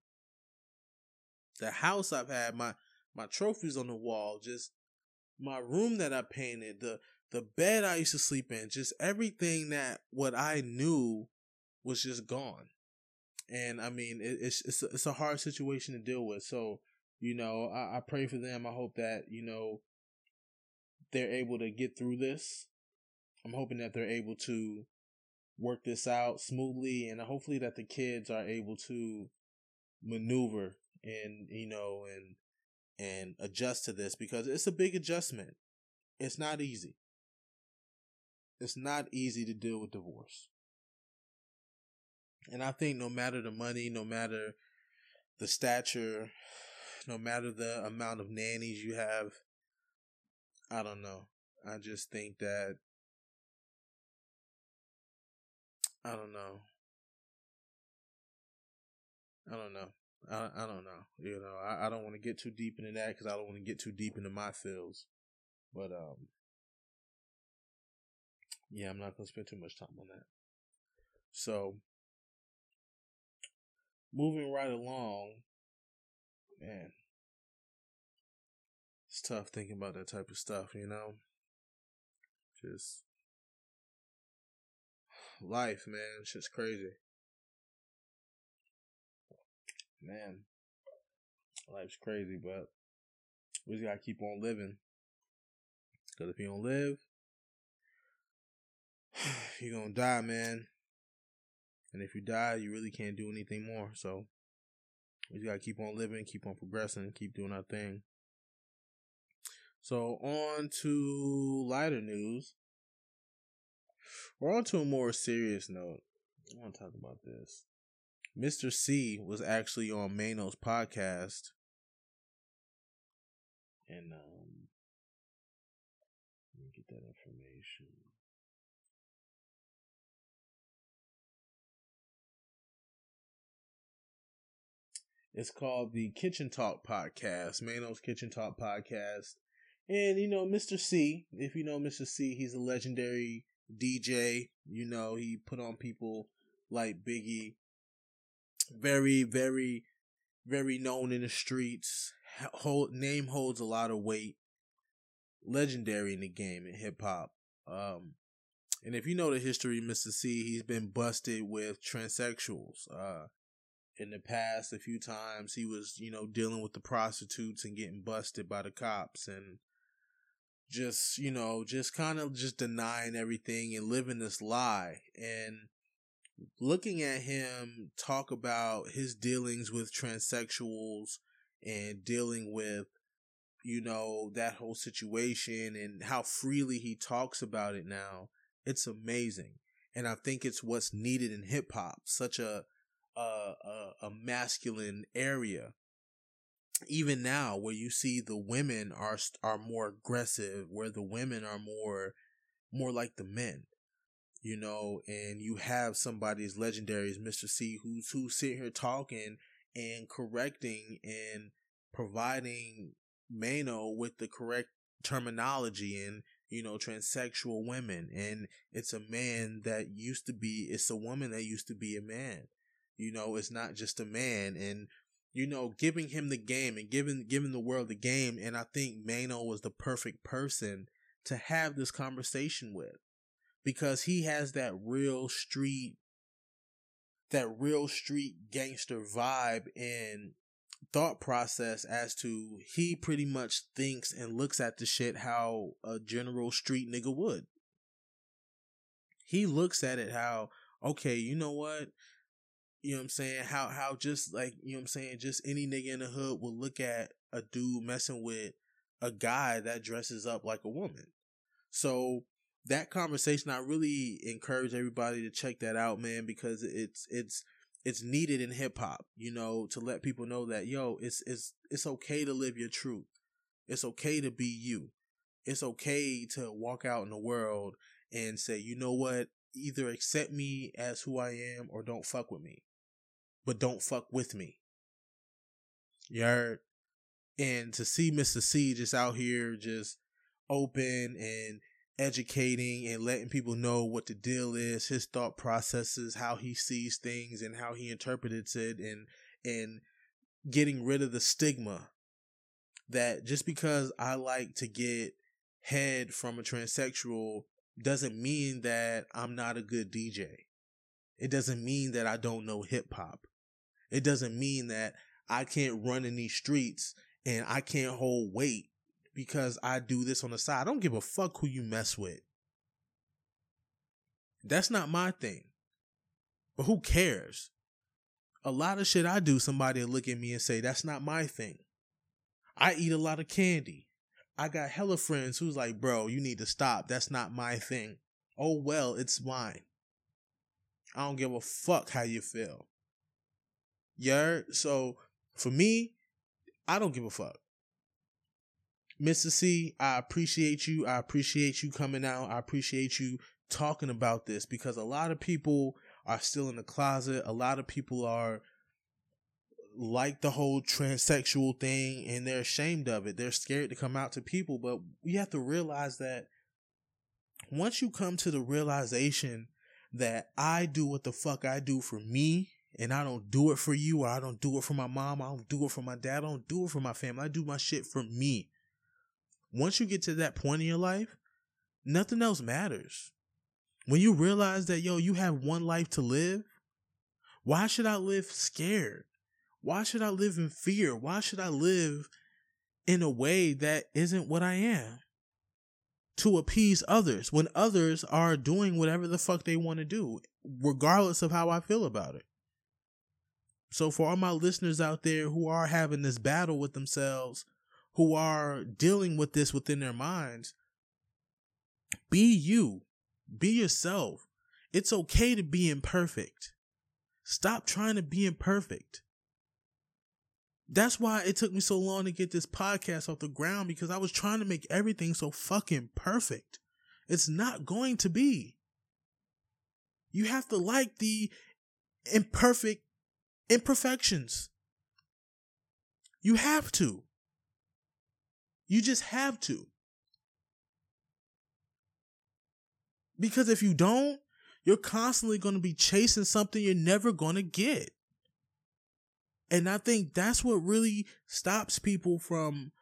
the house I've had, my my trophies on the wall, just my room that I painted, the the bed I used to sleep in, just everything that what I knew was just gone. And I mean, it, it's it's a, it's a hard situation to deal with. So you know, I, I pray for them. I hope that you know they're able to get through this. I'm hoping that they're able to work this out smoothly, and hopefully that the kids are able to maneuver and you know and and adjust to this because it's a big adjustment. It's not easy. It's not easy to deal with divorce. And I think no matter the money, no matter the stature, no matter the amount of nannies you have, I don't know. I just think that I don't know. I don't know. I I don't know. You know, I, I don't want to get too deep into that because I don't want to get too deep into my feels. But um, yeah, I'm not gonna spend too much time on that. So, moving right along, man, it's tough thinking about that type of stuff. You know, just life, man. It's just crazy. Man, life's crazy, but we just gotta keep on living. Cause if you don't live, [sighs] you're gonna die, man. And if you die, you really can't do anything more. So we just gotta keep on living, keep on progressing, keep doing our thing. So on to lighter news. We're on to a more serious note. I want to talk about this. Mister Cee was actually on Maino's podcast. And um let me get that information. It's called the Kitchen Talk Podcast, Maino's Kitchen Talk Podcast. And you know, Mister Cee, if you know Mister Cee, he's a legendary DJ. You know, he put on people like Biggie. Very, very, very known in the streets. Hold name holds a lot of weight. Legendary in the game in hip hop. Um, and if you know the history Mister Cee, he's been busted with transsexuals. Uh, in the past, a few times he was, you know, dealing with the prostitutes and getting busted by the cops and just you know just kind of just denying everything and living this lie. And looking at him talk about his dealings with transsexuals and dealing with you know that whole situation and how freely he talks about it now it's amazing. And i think it's what's needed in hip hop such a a, a, a masculine area even now where you see the women are are more aggressive where the women are more more like the men you know and you have somebody as legendary as Mister Cee who's who's sitting here talking and correcting and providing Maino with the correct terminology and you know transsexual women and it's a man that used to be it's a woman that used to be a man you know it's not just a man and you know, giving him the game and giving giving the world the game. And I think Maino was the perfect person to have this conversation with because he has that real street, that real street gangster vibe and thought process as to he pretty much thinks and looks at the shit how a general street nigga would. He looks at it how, okay, you know what? You know what I'm saying? How how just like you know what I'm saying, just any nigga in the hood will look at a dude messing with a guy that dresses up like a woman. So that conversation I really encourage everybody to check that out, man, because it's it's it's needed in hip hop, you know, to let people know that yo, it's it's it's okay to live your truth. It's okay to be you. It's okay to walk out in the world and say, you know what, either accept me as who I am or don't fuck with me but don't fuck with me. You heard? And to see Mister Cee just out here just open and educating and letting people know what the deal is, his thought processes, how he sees things and how he interprets it and and getting rid of the stigma that just because I like to get head from a transsexual doesn't mean that I'm not a good DJ. It doesn't mean that I don't know hip hop. It doesn't mean that I can't run in these streets and I can't hold weight because I do this on the side. I don't give a fuck who you mess with. That's not my thing. But who cares? A lot of shit I do, somebody will look at me and say, that's not my thing. I eat a lot of candy. I got hella friends who's like, bro, you need to stop. That's not my thing. Oh well, it's mine. I don't give a fuck how you feel. Yeah. So for me, I don't give a fuck. Mister Cee, I appreciate you. I appreciate you coming out. I appreciate you talking about this because a lot of people are still in the closet. A lot of people are like the whole transsexual thing and they're ashamed of it. They're scared to come out to people, but you have to realize that once you come to the realization that I do what the fuck I do for me and I don't do it for you or I don't do it for my mom, I don't do it for my dad, I don't do it for my family. I do my shit for me. Once you get to that point in your life, nothing else matters. When you realize that yo, you have one life to live, why should I live scared? Why should I live in fear? Why should I live in a way that isn't what I am? To appease others when others are doing whatever the fuck they want to do, regardless of how I feel about it. So, for all my listeners out there who are having this battle with themselves, who are dealing with this within their minds, be you, be yourself. It's okay to be imperfect. Stop trying to be imperfect. That's why it took me so long to get this podcast off the ground because I was trying to make everything so fucking perfect. It's not going to be. You have to like the imperfect imperfections. You have to. You just have to. Because if you don't, you're constantly going to be chasing something you're never going to get. And I think that's what really stops people from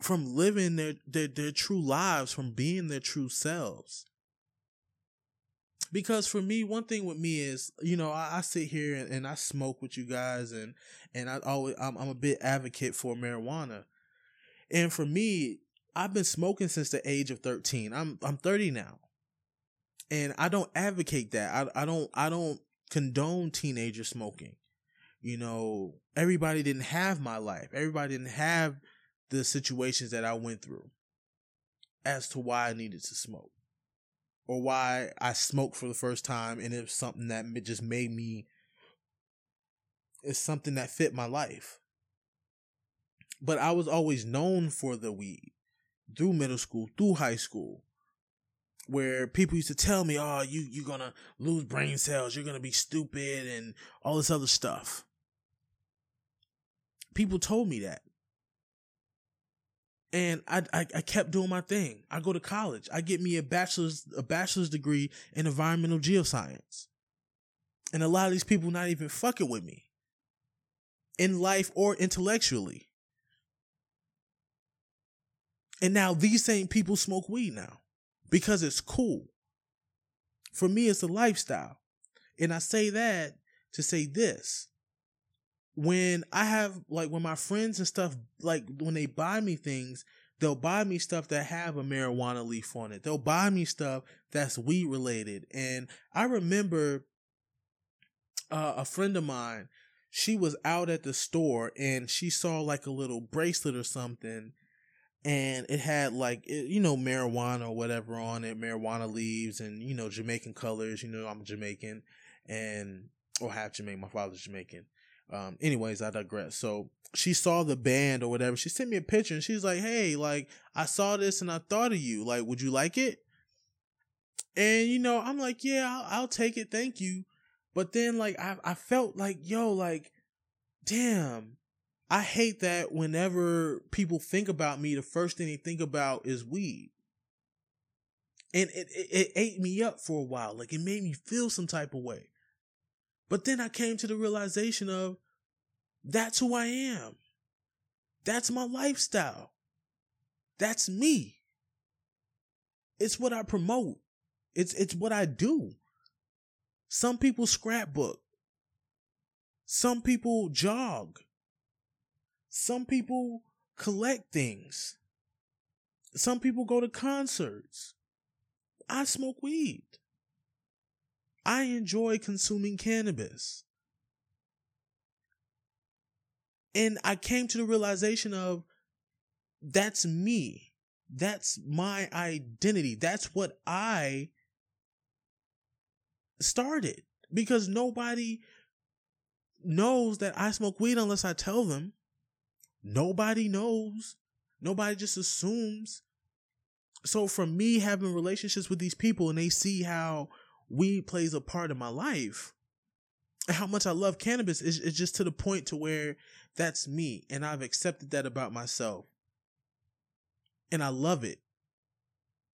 from living their, their their true lives, from being their true selves. Because for me, one thing with me is, you know, I, I sit here and, and, I smoke with you guys, and and I always I'm, I'm a bit advocate for marijuana, and for me, I've been smoking since the age of 13. I'm I'm 30 now. And I don't advocate that. I I don't I don't condone teenager smoking you know, everybody didn't have my life. Everybody didn't have the situations that I went through as to why I needed to smoke or why I smoked for the first time. And it was something that just made me, it's something that fit my life. But I was always known for the weed through middle school, through high school, where people used to tell me, "Oh, you you're gonna lose brain cells, you're gonna be stupid, and all this other stuff." People told me that. And I, I, I kept doing my thing. I go to college. I get me a bachelor's a bachelor's degree in environmental geoscience. And a lot of these people not even fucking with me. In life or intellectually. And now these same people smoke weed now because it's cool. For me, it's a lifestyle. And I say that to say this when I have like when my friends and stuff like when they buy me things, they'll buy me stuff that have a marijuana leaf on it. They'll buy me stuff that's weed related. And I remember uh, a friend of mine, she was out at the store and she saw like a little bracelet or something and it had like you know marijuana or whatever on it, marijuana leaves and you know Jamaican colors, you know I'm Jamaican and or half Jamaican, my father's Jamaican um, anyways, I digress. So she saw the band or whatever. She sent me a picture and she's like, Hey, like, I saw this and I thought of you. Like, would you like it? And, you know, I'm like, Yeah, I'll, I'll take it. Thank you. But then, like, I, I felt like, yo, like, damn, I hate that whenever people think about me, the first thing they think about is weed. And it, it, it ate me up for a while. Like, it made me feel some type of way. But then I came to the realization of that's who I am. That's my lifestyle. That's me. It's what I promote. It's it's what I do. Some people scrapbook. Some people jog. Some people collect things. Some people go to concerts. I smoke weed. I enjoy consuming cannabis. And I came to the realization of that's me. That's my identity. That's what I started because nobody knows that I smoke weed unless I tell them. Nobody knows. Nobody just assumes. So from me having relationships with these people and they see how weed plays a part in my life and how much I love cannabis is, is just to the point to where that's me and I've accepted that about myself. And I love it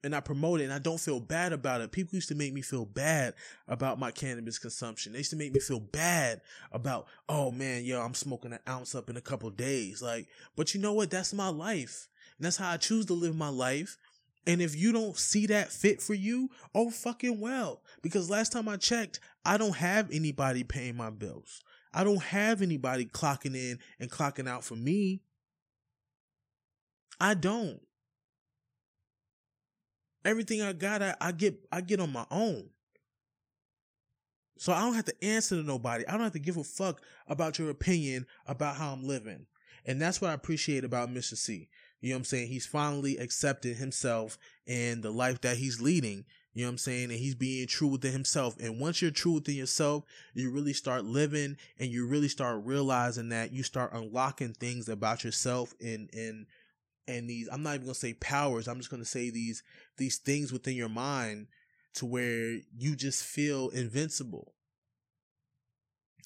and I promote it and I don't feel bad about it. People used to make me feel bad about my cannabis consumption. They used to make me feel bad about, oh man, yo, I'm smoking an ounce up in a couple days. Like, but you know what? That's my life. And that's how I choose to live my life. And if you don't see that fit for you, oh fucking well. Because last time I checked, I don't have anybody paying my bills. I don't have anybody clocking in and clocking out for me. I don't. Everything I got, I, I get I get on my own. So I don't have to answer to nobody. I don't have to give a fuck about your opinion about how I'm living. And that's what I appreciate about Mister Cee. You know what I'm saying? He's finally accepted himself and the life that he's leading. You know what I'm saying? And he's being true within himself. And once you're true within yourself, you really start living and you really start realizing that you start unlocking things about yourself and and and these I'm not even gonna say powers, I'm just gonna say these these things within your mind to where you just feel invincible.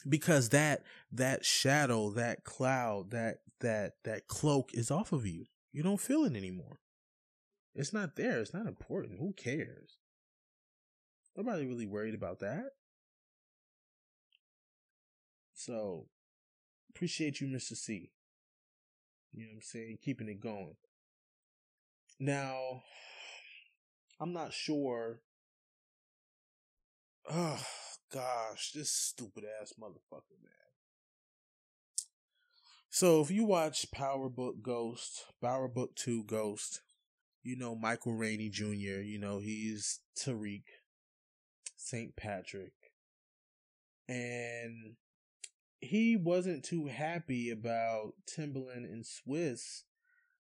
Because that that shadow, that cloud, that that that cloak is off of you. You don't feel it anymore. It's not there. It's not important. Who cares? Nobody really worried about that. So, appreciate you, Mister Cee. You know what I'm saying? Keeping it going. Now, I'm not sure. Oh, gosh, this stupid ass motherfucker, man. So, if you watch Power Book Ghost, Power Book 2 Ghost, you know Michael Rainey Jr., you know, he's Tariq, St. Patrick. And he wasn't too happy about Timbaland and Swizz.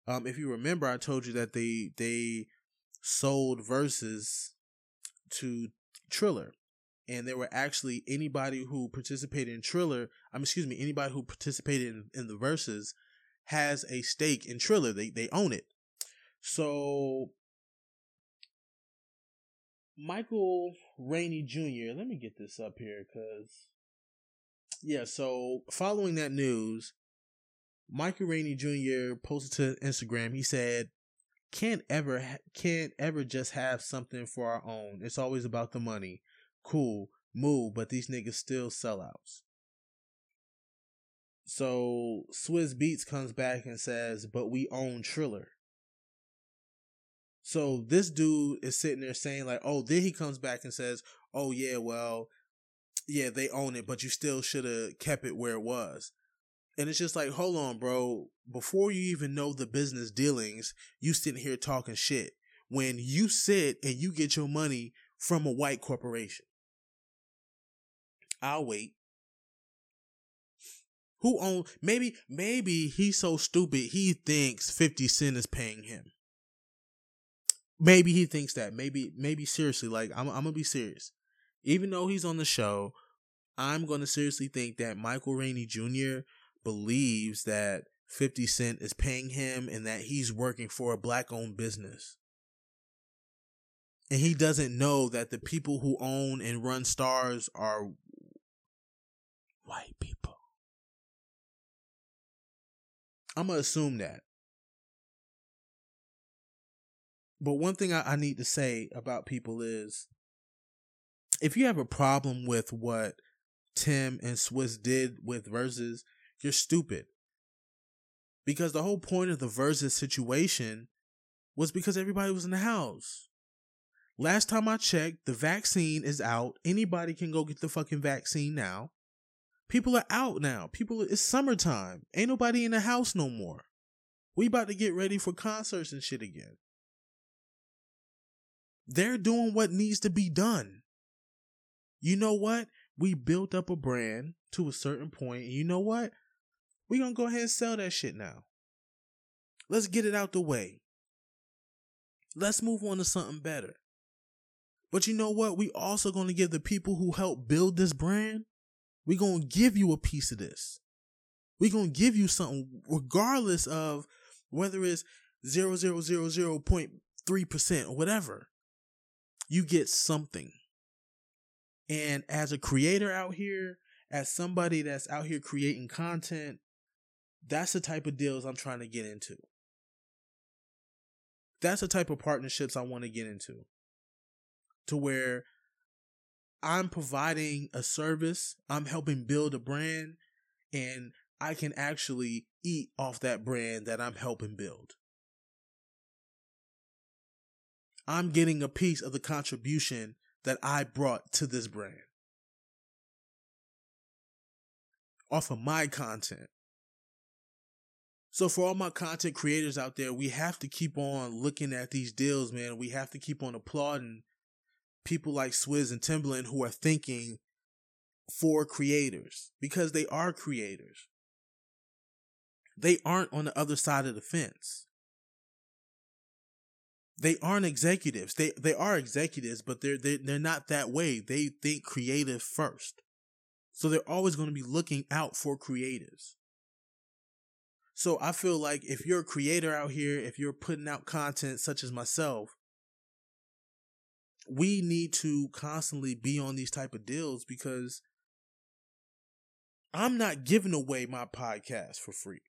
Um, if you remember, I told you that they they sold Verzuz to Triller, and there were actually anybody who participated in Triller. I'm um, excuse me, anybody who participated in, in the Verzuz has a stake in Triller. They they own it. So Michael Rainey Jr. Let me get this up here because yeah, so following that news, Michael Rainey Jr. posted to Instagram. He said, "Can't ever, can't ever just have something for our own. It's always about the money. Cool, move, but these niggas still sellouts." So Swizz Beatz comes back and says, "But we own Triller." So this dude is sitting there saying like, "Oh," then he comes back and says, "Oh yeah, well, yeah, they own it, but you still should have kept it where it was. And it's just like, hold on, bro. Before you even know the business dealings, you sitting here talking shit when you sit and you get your money from a white corporation. I'll wait. Who own maybe maybe he's so stupid he thinks 50 Cent is paying him. Maybe he thinks that. Maybe maybe seriously, like I'm I'm gonna be serious even though he's on the show, I'm going to seriously think that Michael Rainey Jr. believes that 50 Cent is paying him and that he's working for a black owned business. And he doesn't know that the people who own and run Starz are white people. I'm going to assume that. But one thing I, I need to say about people is if you have a problem with what Tim and Swizz did with Verzuz, you're stupid. Because the whole point of the Verzuz situation was because everybody was in the house. Last time I checked, the vaccine is out. Anybody can go get the fucking vaccine now. People are out now. People, it's summertime. Ain't nobody in the house no more. We about to get ready for concerts and shit again. They're doing what needs to be done you know what? We built up a brand to a certain point, and you know what? We're gonna go ahead and sell that shit now. Let's get it out the way. Let's move on to something better. But you know what? We also to give the people who helped build this brand, we going to give you a piece of this. We're going to give you something regardless of whether it's 0000.3% or whatever. You get something. And as a creator out here, as somebody that's out here creating content, that's the type of deals I'm trying to get into. That's the type of partnerships I want to get into. To where I'm providing a service, I'm helping build a brand, and I can actually eat off that brand that I'm helping build. I'm getting a piece of the contribution that I brought to this brand off of my content. So for all my content creators out there, we have to keep on looking at these deals, man. We have to keep on applauding people like Swizz and Timbaland who are thinking for creators because they are creators. They aren't on the other side of the fence. They aren't executives. They they are executives, but they're they, are they're not that way. They think creative first. So they're always going to be looking out for creatives. So I feel like if you're a creator out here, if you're putting out content such as myself, we need to constantly be on these type of deals because I'm not giving away my podcast for free.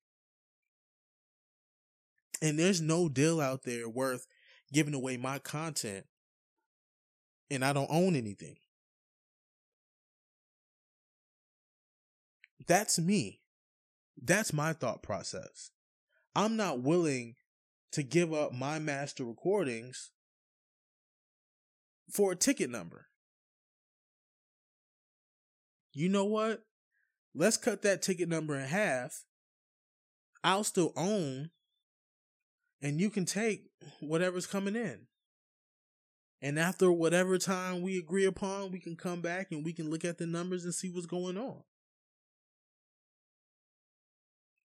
And there's no deal out there worth giving away my content and I don't own anything. That's me. That's my thought process. I'm not willing to give up my master recordings for a ticket number. You know what? Let's cut that ticket number in half. I'll still own, and you can take whatever's coming in. And after whatever time we agree upon, we can come back and we can look at the numbers and see what's going on.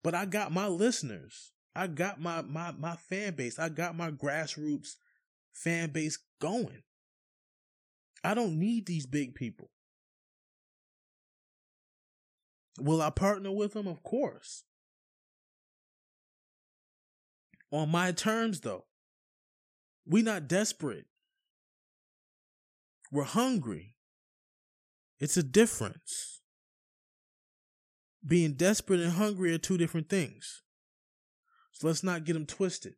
But I got my listeners. I got my my my fan base. I got my grassroots fan base going. I don't need these big people. Will I partner with them? Of course. On my terms though. We're not desperate. We're hungry. It's a difference being desperate and hungry are two different things. So let's not get them twisted.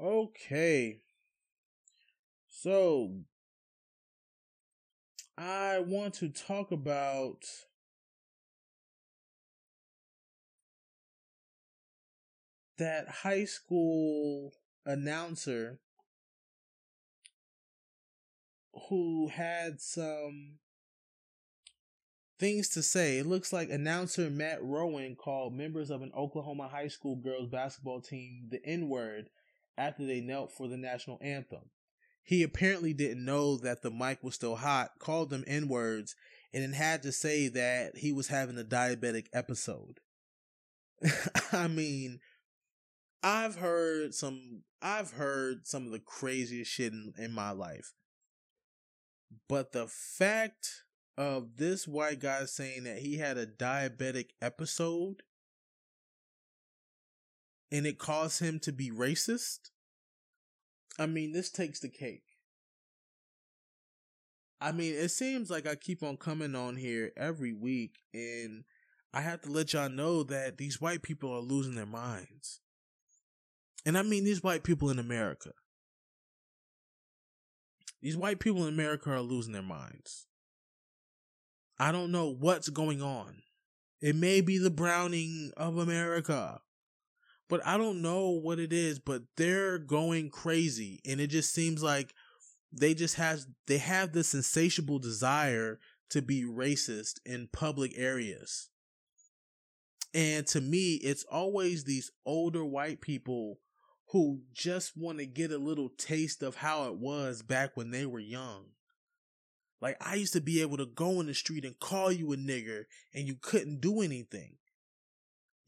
Okay. So I want to talk about that high school announcer who had some things to say. It looks like announcer Matt Rowan called members of an Oklahoma high school girls basketball team the N word after they knelt for the national anthem. He apparently didn't know that the mic was still hot, called them N words, and then had to say that he was having a diabetic episode. [laughs] I mean, I've heard some I've heard some of the craziest shit in, in my life. But the fact of this white guy saying that he had a diabetic episode and it caused him to be racist, I mean, this takes the cake. I mean, it seems like I keep on coming on here every week and I have to let y'all know that these white people are losing their minds. And I mean these white people in America. These white people in America are losing their minds. I don't know what's going on. It may be the browning of America, but I don't know what it is, but they're going crazy and it just seems like they just has they have this insatiable desire to be racist in public areas. And to me, it's always these older white people who just want to get a little taste of how it was back when they were young. Like I used to be able to go in the street and call you a nigger and you couldn't do anything.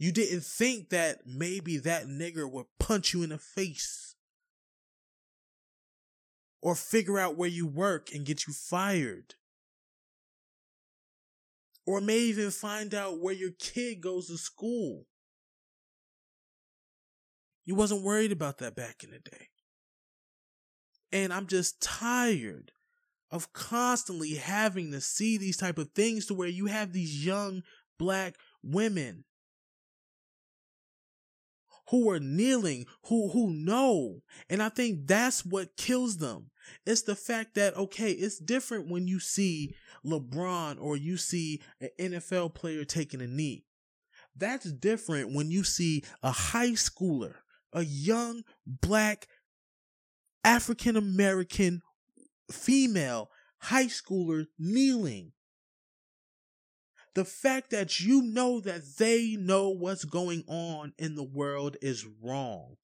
You didn't think that maybe that nigger would punch you in the face or figure out where you work and get you fired. Or may even find out where your kid goes to school. You wasn't worried about that back in the day. And I'm just tired of constantly having to see these type of things to where you have these young black women who are kneeling, who who know. And I think that's what kills them. It's the fact that okay, it's different when you see LeBron or you see an NFL player taking a knee. That's different when you see a high schooler, a young black African American female high schooler kneeling. The fact that you know that they know what's going on in the world is wrong.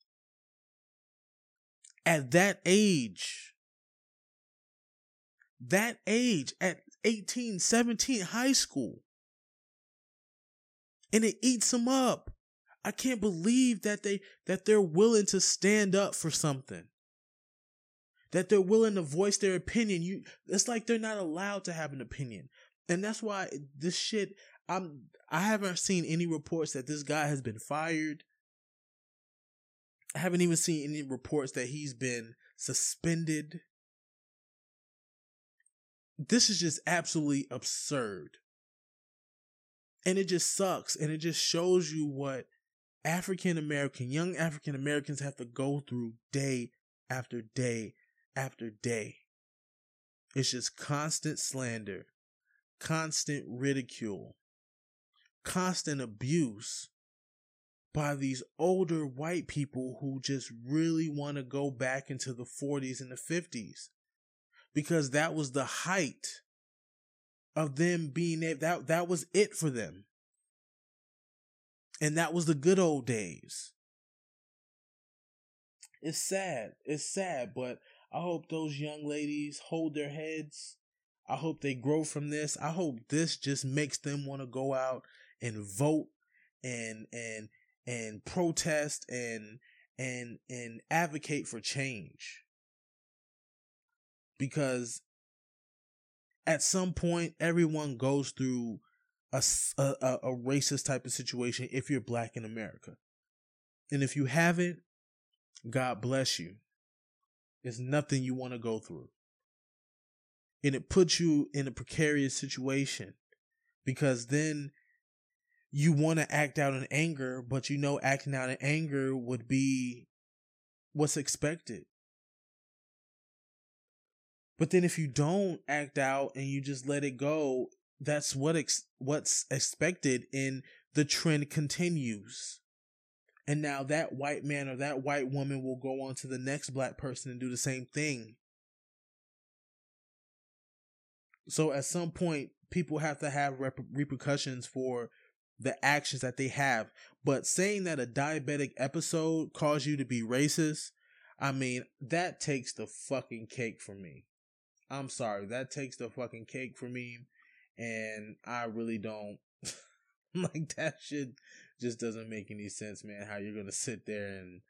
At that age, that age, at 18, 17, high school, and it eats them up. I can't believe that they that they're willing to stand up for something that they're willing to voice their opinion. You, it's like they're not allowed to have an opinion, and that's why this shit. I'm. I haven't seen any reports that this guy has been fired. I haven't even seen any reports that he's been suspended. This is just absolutely absurd. And it just sucks. And it just shows you what African American, young African Americans have to go through day after day after day. It's just constant slander, constant ridicule, constant abuse by these older white people who just really want to go back into the 40s and the 50s because that was the height of them being able that that was it for them and that was the good old days it's sad it's sad but I hope those young ladies hold their heads. I hope they grow from this. I hope this just makes them want to go out and vote and and and protest and and and advocate for change. Because at some point everyone goes through a, a, a racist type of situation if you're black in America. And if you haven't, God bless you. It's nothing you want to go through. And it puts you in a precarious situation because then you want to act out in anger, but you know acting out in anger would be what's expected. But then if you don't act out and you just let it go, that's what ex- what's expected and the trend continues. And now that white man or that white woman will go on to the next black person and do the same thing. So at some point, people have to have rep- repercussions for the actions that they have. But saying that a diabetic episode caused you to be racist, I mean, that takes the fucking cake for me. I'm sorry, that takes the fucking cake for me. And I really don't [laughs] like that shit just doesn't make any sense, man. How you're gonna sit there and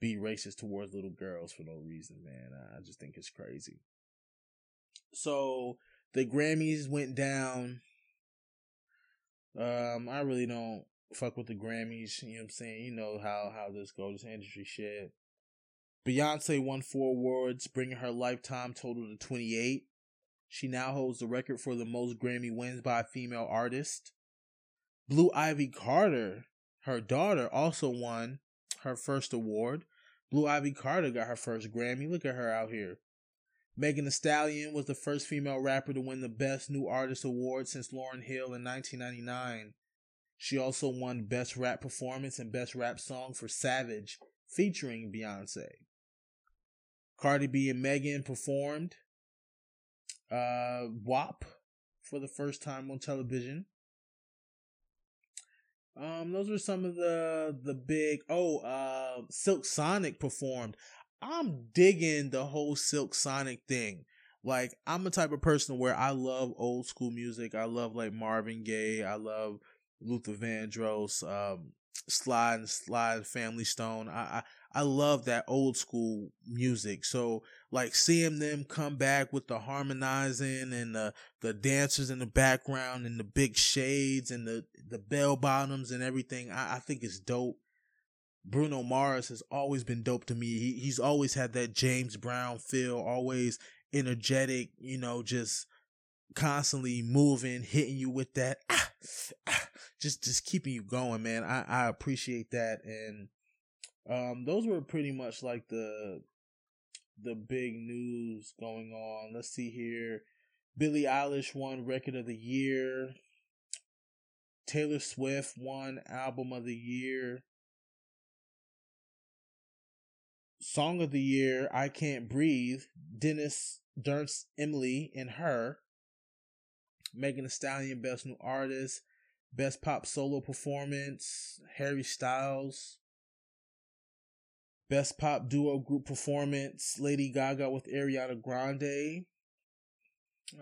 be racist towards little girls for no reason, man. I just think it's crazy. So the Grammys went down. Um, I really don't fuck with the Grammys. You know what I'm saying? You know how how this goes, this industry shit. Beyonce won four awards, bringing her lifetime total to 28. She now holds the record for the most Grammy wins by a female artist. Blue Ivy Carter, her daughter, also won her first award. Blue Ivy Carter got her first Grammy. Look at her out here. Megan Thee Stallion was the first female rapper to win the Best New Artist award since Lauryn Hill in 1999. She also won Best Rap Performance and Best Rap Song for Savage, featuring Beyonce. Cardi B and Megan performed uh, WAP for the first time on television. Um, those were some of the the big. Oh, uh, Silk Sonic performed. I'm digging the whole Silk Sonic thing. Like I'm the type of person where I love old school music. I love like Marvin Gaye. I love Luther Vandross, um, Sly and Sly and Family Stone. I, I I love that old school music. So like seeing them come back with the harmonizing and the the dancers in the background and the big shades and the the bell bottoms and everything, I, I think it's dope. Bruno Mars has always been dope to me. He, he's always had that James Brown feel, always energetic, you know, just constantly moving, hitting you with that, ah, ah, just just keeping you going, man. I I appreciate that, and um, those were pretty much like the the big news going on. Let's see here. Billie Eilish won Record of the Year. Taylor Swift won Album of the Year. Song of the Year, I Can't Breathe. Dennis Durst Emily and Her. Megan Thee Stallion, Best New Artist. Best Pop Solo Performance. Harry Styles. Best Pop Duo Group Performance. Lady Gaga with Ariana Grande.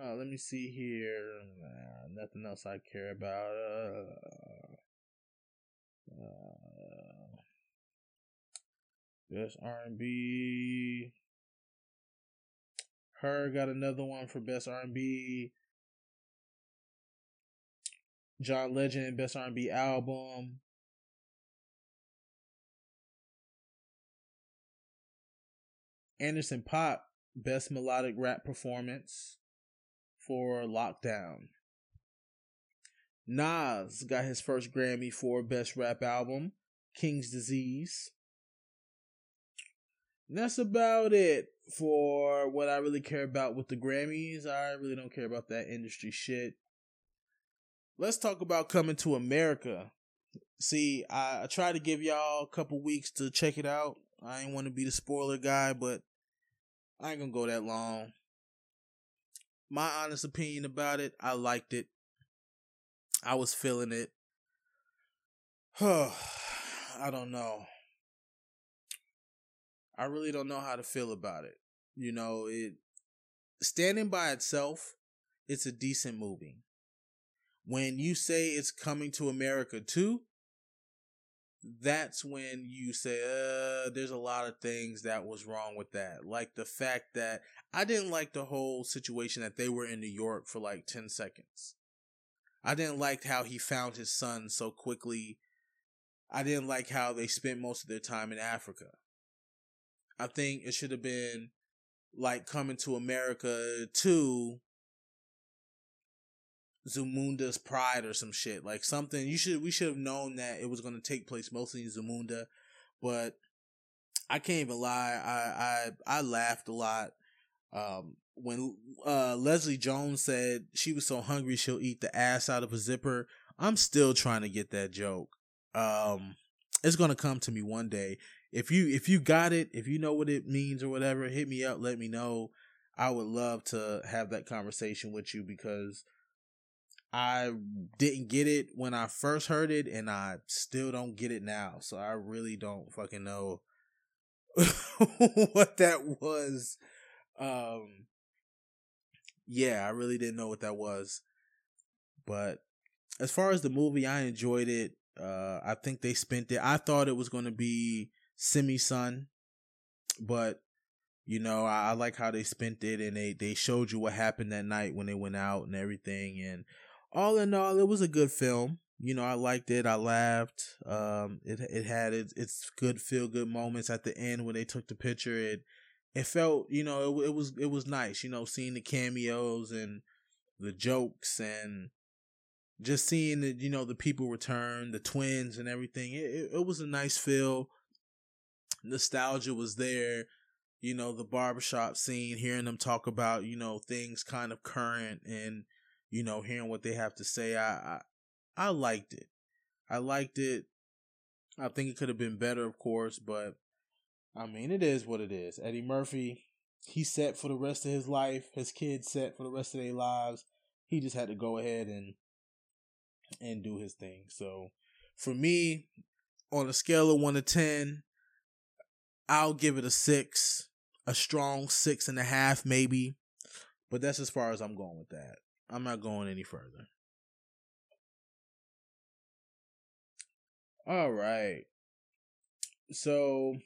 Uh, let me see here. Nah, nothing else I care about. Uh, uh, best R&B. H.E.R. got another one for best R&B. John Legend best R&B album. Anderson .Paak best melodic rap performance for Lockdown. Nas got his first Grammy for best rap album, King's Disease. That's about it for what I really care about with the Grammys. I really don't care about that industry shit. Let's talk about coming to America. See, I, I try to give y'all a couple weeks to check it out. I ain't want to be the spoiler guy, but I ain't gonna go that long. My honest opinion about it, I liked it. I was feeling it. [sighs] I don't know. I really don't know how to feel about it. You know, it standing by itself, it's a decent movie. When you say it's coming to America too, that's when you say, uh, there's a lot of things that was wrong with that. Like the fact that I didn't like the whole situation that they were in New York for like 10 seconds. I didn't like how he found his son so quickly. I didn't like how they spent most of their time in Africa. I think it should have been like coming to America to Zamunda's Pride or some shit. Like something you should we should have known that it was gonna take place mostly in Zumunda, but I can't even lie, I I I laughed a lot. Um when uh Leslie Jones said she was so hungry she'll eat the ass out of a zipper, I'm still trying to get that joke. Um it's gonna come to me one day. If you if you got it, if you know what it means or whatever, hit me up, let me know. I would love to have that conversation with you because I didn't get it when I first heard it, and I still don't get it now. So I really don't fucking know [laughs] what that was. Um, yeah, I really didn't know what that was. But as far as the movie, I enjoyed it. Uh, I think they spent it. I thought it was going to be Semi Sun, but you know, I, I like how they spent it, and they they showed you what happened that night when they went out and everything, and all in all, it was a good film. You know, I liked it. I laughed. Um, it it had its its good feel good moments at the end when they took the picture. It it felt you know it, it was it was nice. You know, seeing the cameos and the jokes and just seeing the you know the people return, the twins and everything. It it, it was a nice feel. Nostalgia was there. You know, the barbershop scene, hearing them talk about you know things kind of current and you know, hearing what they have to say. I, I, I liked it. I liked it. I think it could have been better, of course, but I mean, it is what it is. Eddie Murphy, he's set for the rest of his life. His kids set for the rest of their lives. He just had to go ahead and and do his thing. So, for me, on a scale of one to ten, I'll give it a six, a strong six and a half, maybe. But that's as far as I'm going with that. I'm not going any further. All right. So,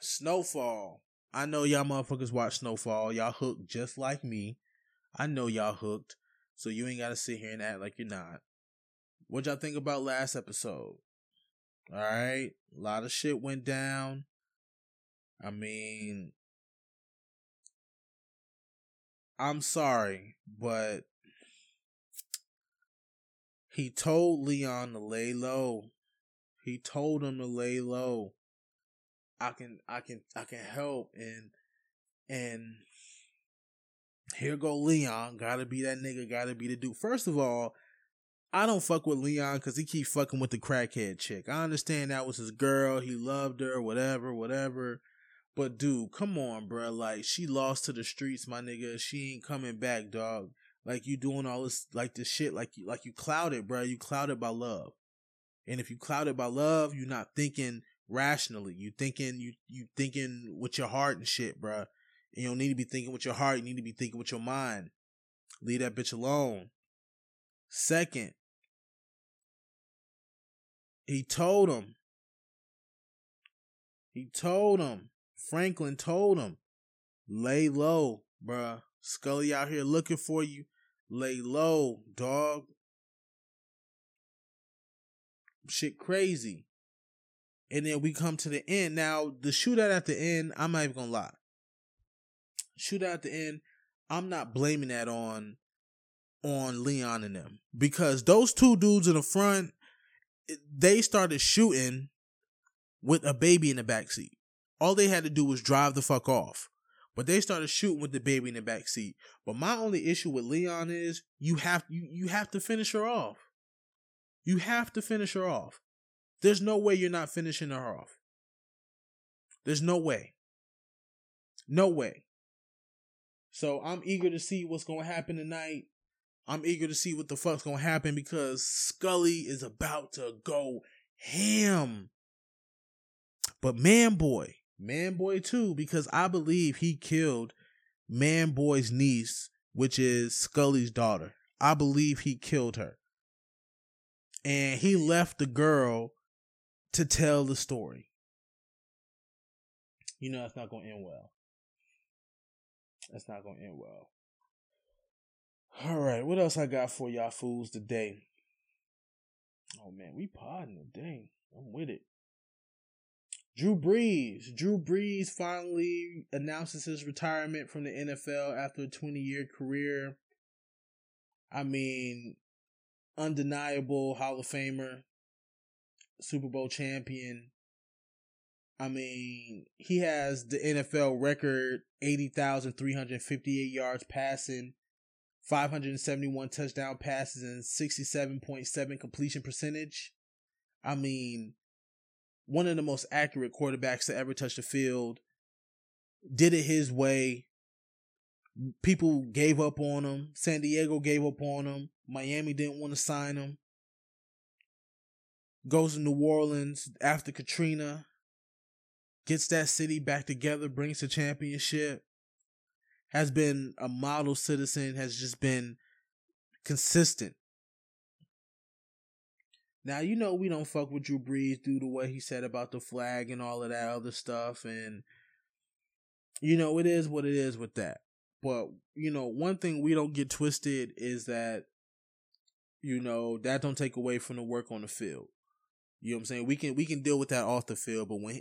Snowfall. I know y'all motherfuckers watch Snowfall. Y'all hooked just like me. I know y'all hooked. So you ain't gotta sit here and act like you're not. What y'all think about last episode? Alright. A lot of shit went down. I mean I'm sorry, but he told Leon to lay low. He told him to lay low. I can I can I can help and and here go Leon. Gotta be that nigga, gotta be the dude. First of all, I don't fuck with Leon because he keep fucking with the crackhead chick. I understand that was his girl. He loved her, whatever, whatever. But dude, come on, bro. Like she lost to the streets, my nigga. She ain't coming back, dog. Like you doing all this, like this shit, like you, like you clouded, bro. You clouded by love. And if you clouded by love, you're not thinking rationally. You thinking, you you thinking with your heart and shit, bro. And You don't need to be thinking with your heart. You need to be thinking with your mind. Leave that bitch alone. Second, he told him. He told him. Franklin told him, lay low, bruh. Scully out here looking for you. Lay low, dog. Shit crazy. And then we come to the end. Now, the shootout at the end, I'm not even gonna lie. Shootout at the end, I'm not blaming that on on Leon and them. Because those two dudes in the front, they started shooting with a baby in the backseat. All they had to do was drive the fuck off. But they started shooting with the baby in the back seat. But my only issue with Leon is you have you you have to finish her off. You have to finish her off. There's no way you're not finishing her off. There's no way. No way. So I'm eager to see what's gonna happen tonight. I'm eager to see what the fuck's gonna happen because Scully is about to go ham. But man boy, Man Boy too, because I believe he killed Man Boy's niece, which is Scully's daughter. I believe he killed her. And he left the girl to tell the story. You know that's not going to end well. That's not going to end well. All right, what else I got for y'all fools today? Oh man, we podding today. I'm with it. Drew Brees. Drew Brees finally announces his retirement from the NFL after a 20 year career. I mean, undeniable Hall of Famer, Super Bowl champion. I mean, he has the NFL record 80,358 yards passing, 571 touchdown passes, and 67.7 completion percentage. I mean, one of the most accurate quarterbacks to ever touch the field. Did it his way. People gave up on him. San Diego gave up on him. Miami didn't want to sign him. Goes to New Orleans after Katrina. Gets that city back together, brings the championship. Has been a model citizen, has just been consistent now you know we don't fuck with Drew Brees due to what he said about the flag and all of that other stuff, and you know it is what it is with that. But you know one thing we don't get twisted is that you know that don't take away from the work on the field. You know what I'm saying? We can we can deal with that off the field, but when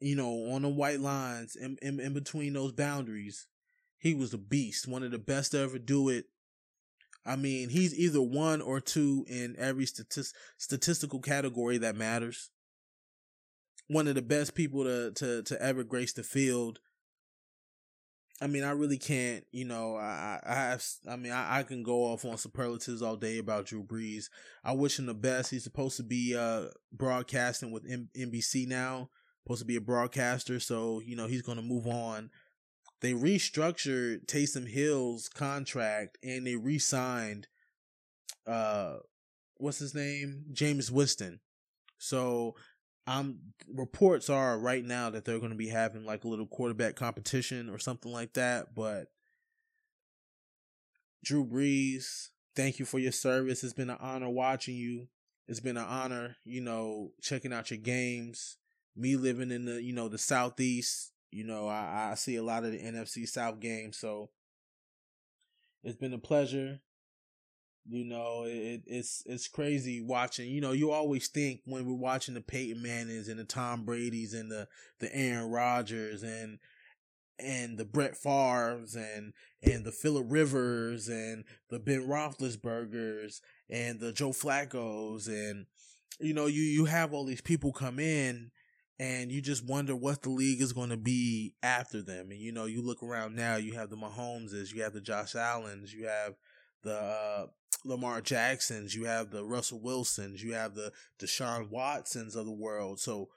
you know on the white lines in, in, in between those boundaries, he was a beast, one of the best to ever do it I mean, he's either one or two in every statist- statistical category that matters. One of the best people to to to ever grace the field. I mean, I really can't, you know, I I have, I mean, I, I can go off on superlatives all day about Drew Brees. I wish him the best. He's supposed to be uh broadcasting with M- NBC now, supposed to be a broadcaster, so you know he's going to move on they restructured Taysom Hill's contract and they re-signed uh what's his name? Jameis Winston. So um reports are right now that they're going to be having like a little quarterback competition or something like that, but Drew Brees, thank you for your service. It's been an honor watching you. It's been an honor, you know, checking out your games. Me living in the, you know, the southeast, you know, I, I see a lot of the NFC South games, so it's been a pleasure. You know, it, it's it's crazy watching. You know, you always think when we're watching the Peyton Mannings and the Tom Brady's and the the Aaron Rodgers and and the Brett Favre's and and the Philip Rivers and the Ben Roethlisbergers and the Joe Flacco's and you know you you have all these people come in and you just wonder what the league is going to be after them. And you know you look around now, you have the Mahomeses, you have the Josh Allen's, you have the uh, Lamar Jacksons, you have the Russell Wilsons, you have the Deshaun Watsons of the world. So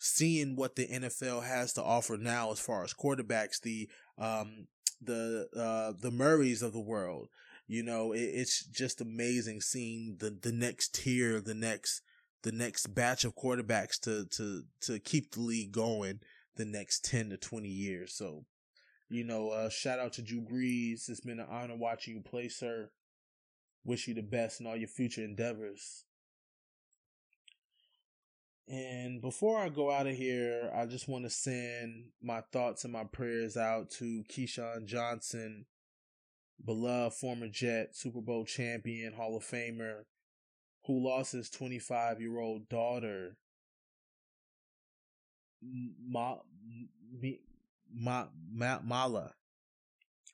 seeing what the NFL has to offer now as far as quarterbacks, the um the uh the Murrays of the world, you know, it, it's just amazing seeing the the next tier, the next the next batch of quarterbacks to to to keep the league going the next 10 to 20 years. So, you know, uh shout out to Drew Brees. It's been an honor watching you play, sir. Wish you the best in all your future endeavors. And before I go out of here, I just want to send my thoughts and my prayers out to Keyshawn Johnson, beloved former Jet, Super Bowl champion, Hall of Famer, who lost his 25 year old daughter, Ma, Ma, Ma, Mala,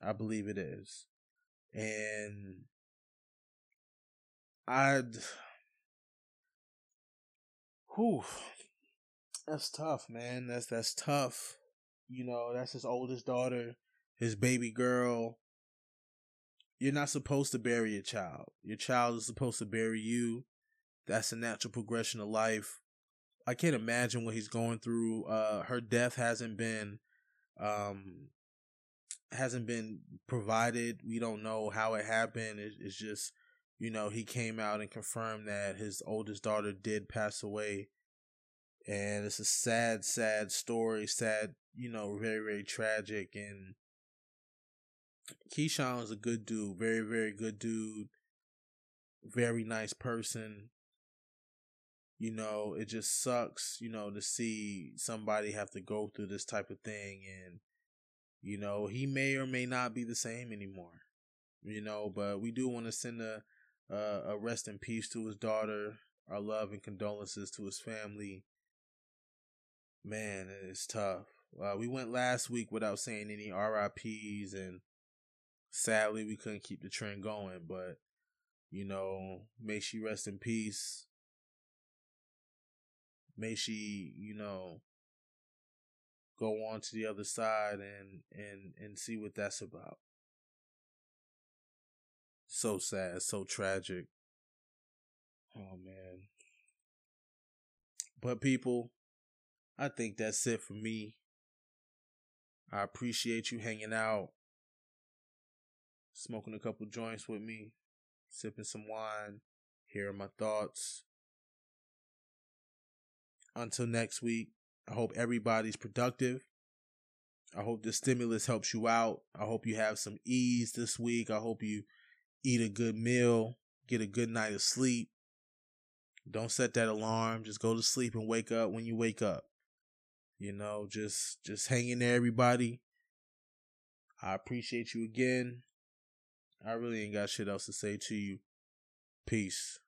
I believe it is. And I'd. Whew. That's tough, man. That's that's tough. You know, that's his oldest daughter, his baby girl. You're not supposed to bury your child. Your child is supposed to bury you. That's a natural progression of life. I can't imagine what he's going through. Uh her death hasn't been um hasn't been provided. We don't know how it happened. It, it's just you know, he came out and confirmed that his oldest daughter did pass away. And it's a sad, sad story, sad, you know, very, very tragic. And Keyshawn is a good dude, very, very good dude, very nice person. You know, it just sucks, you know, to see somebody have to go through this type of thing. And, you know, he may or may not be the same anymore, you know, but we do want to send a, a rest in peace to his daughter. Our love and condolences to his family. Man, it's tough. Uh, we went last week without saying any RIPs, and sadly, we couldn't keep the trend going. But you know, may she rest in peace. May she, you know, go on to the other side and and and see what that's about. So sad, so tragic. Oh man. But people, I think that's it for me. I appreciate you hanging out, smoking a couple joints with me, sipping some wine, hearing my thoughts. Until next week, I hope everybody's productive. I hope the stimulus helps you out. I hope you have some ease this week. I hope you eat a good meal, get a good night of sleep. Don't set that alarm. Just go to sleep and wake up when you wake up. You know, just just hang in there, everybody. I appreciate you again. I really ain't got shit else to say to you. Peace.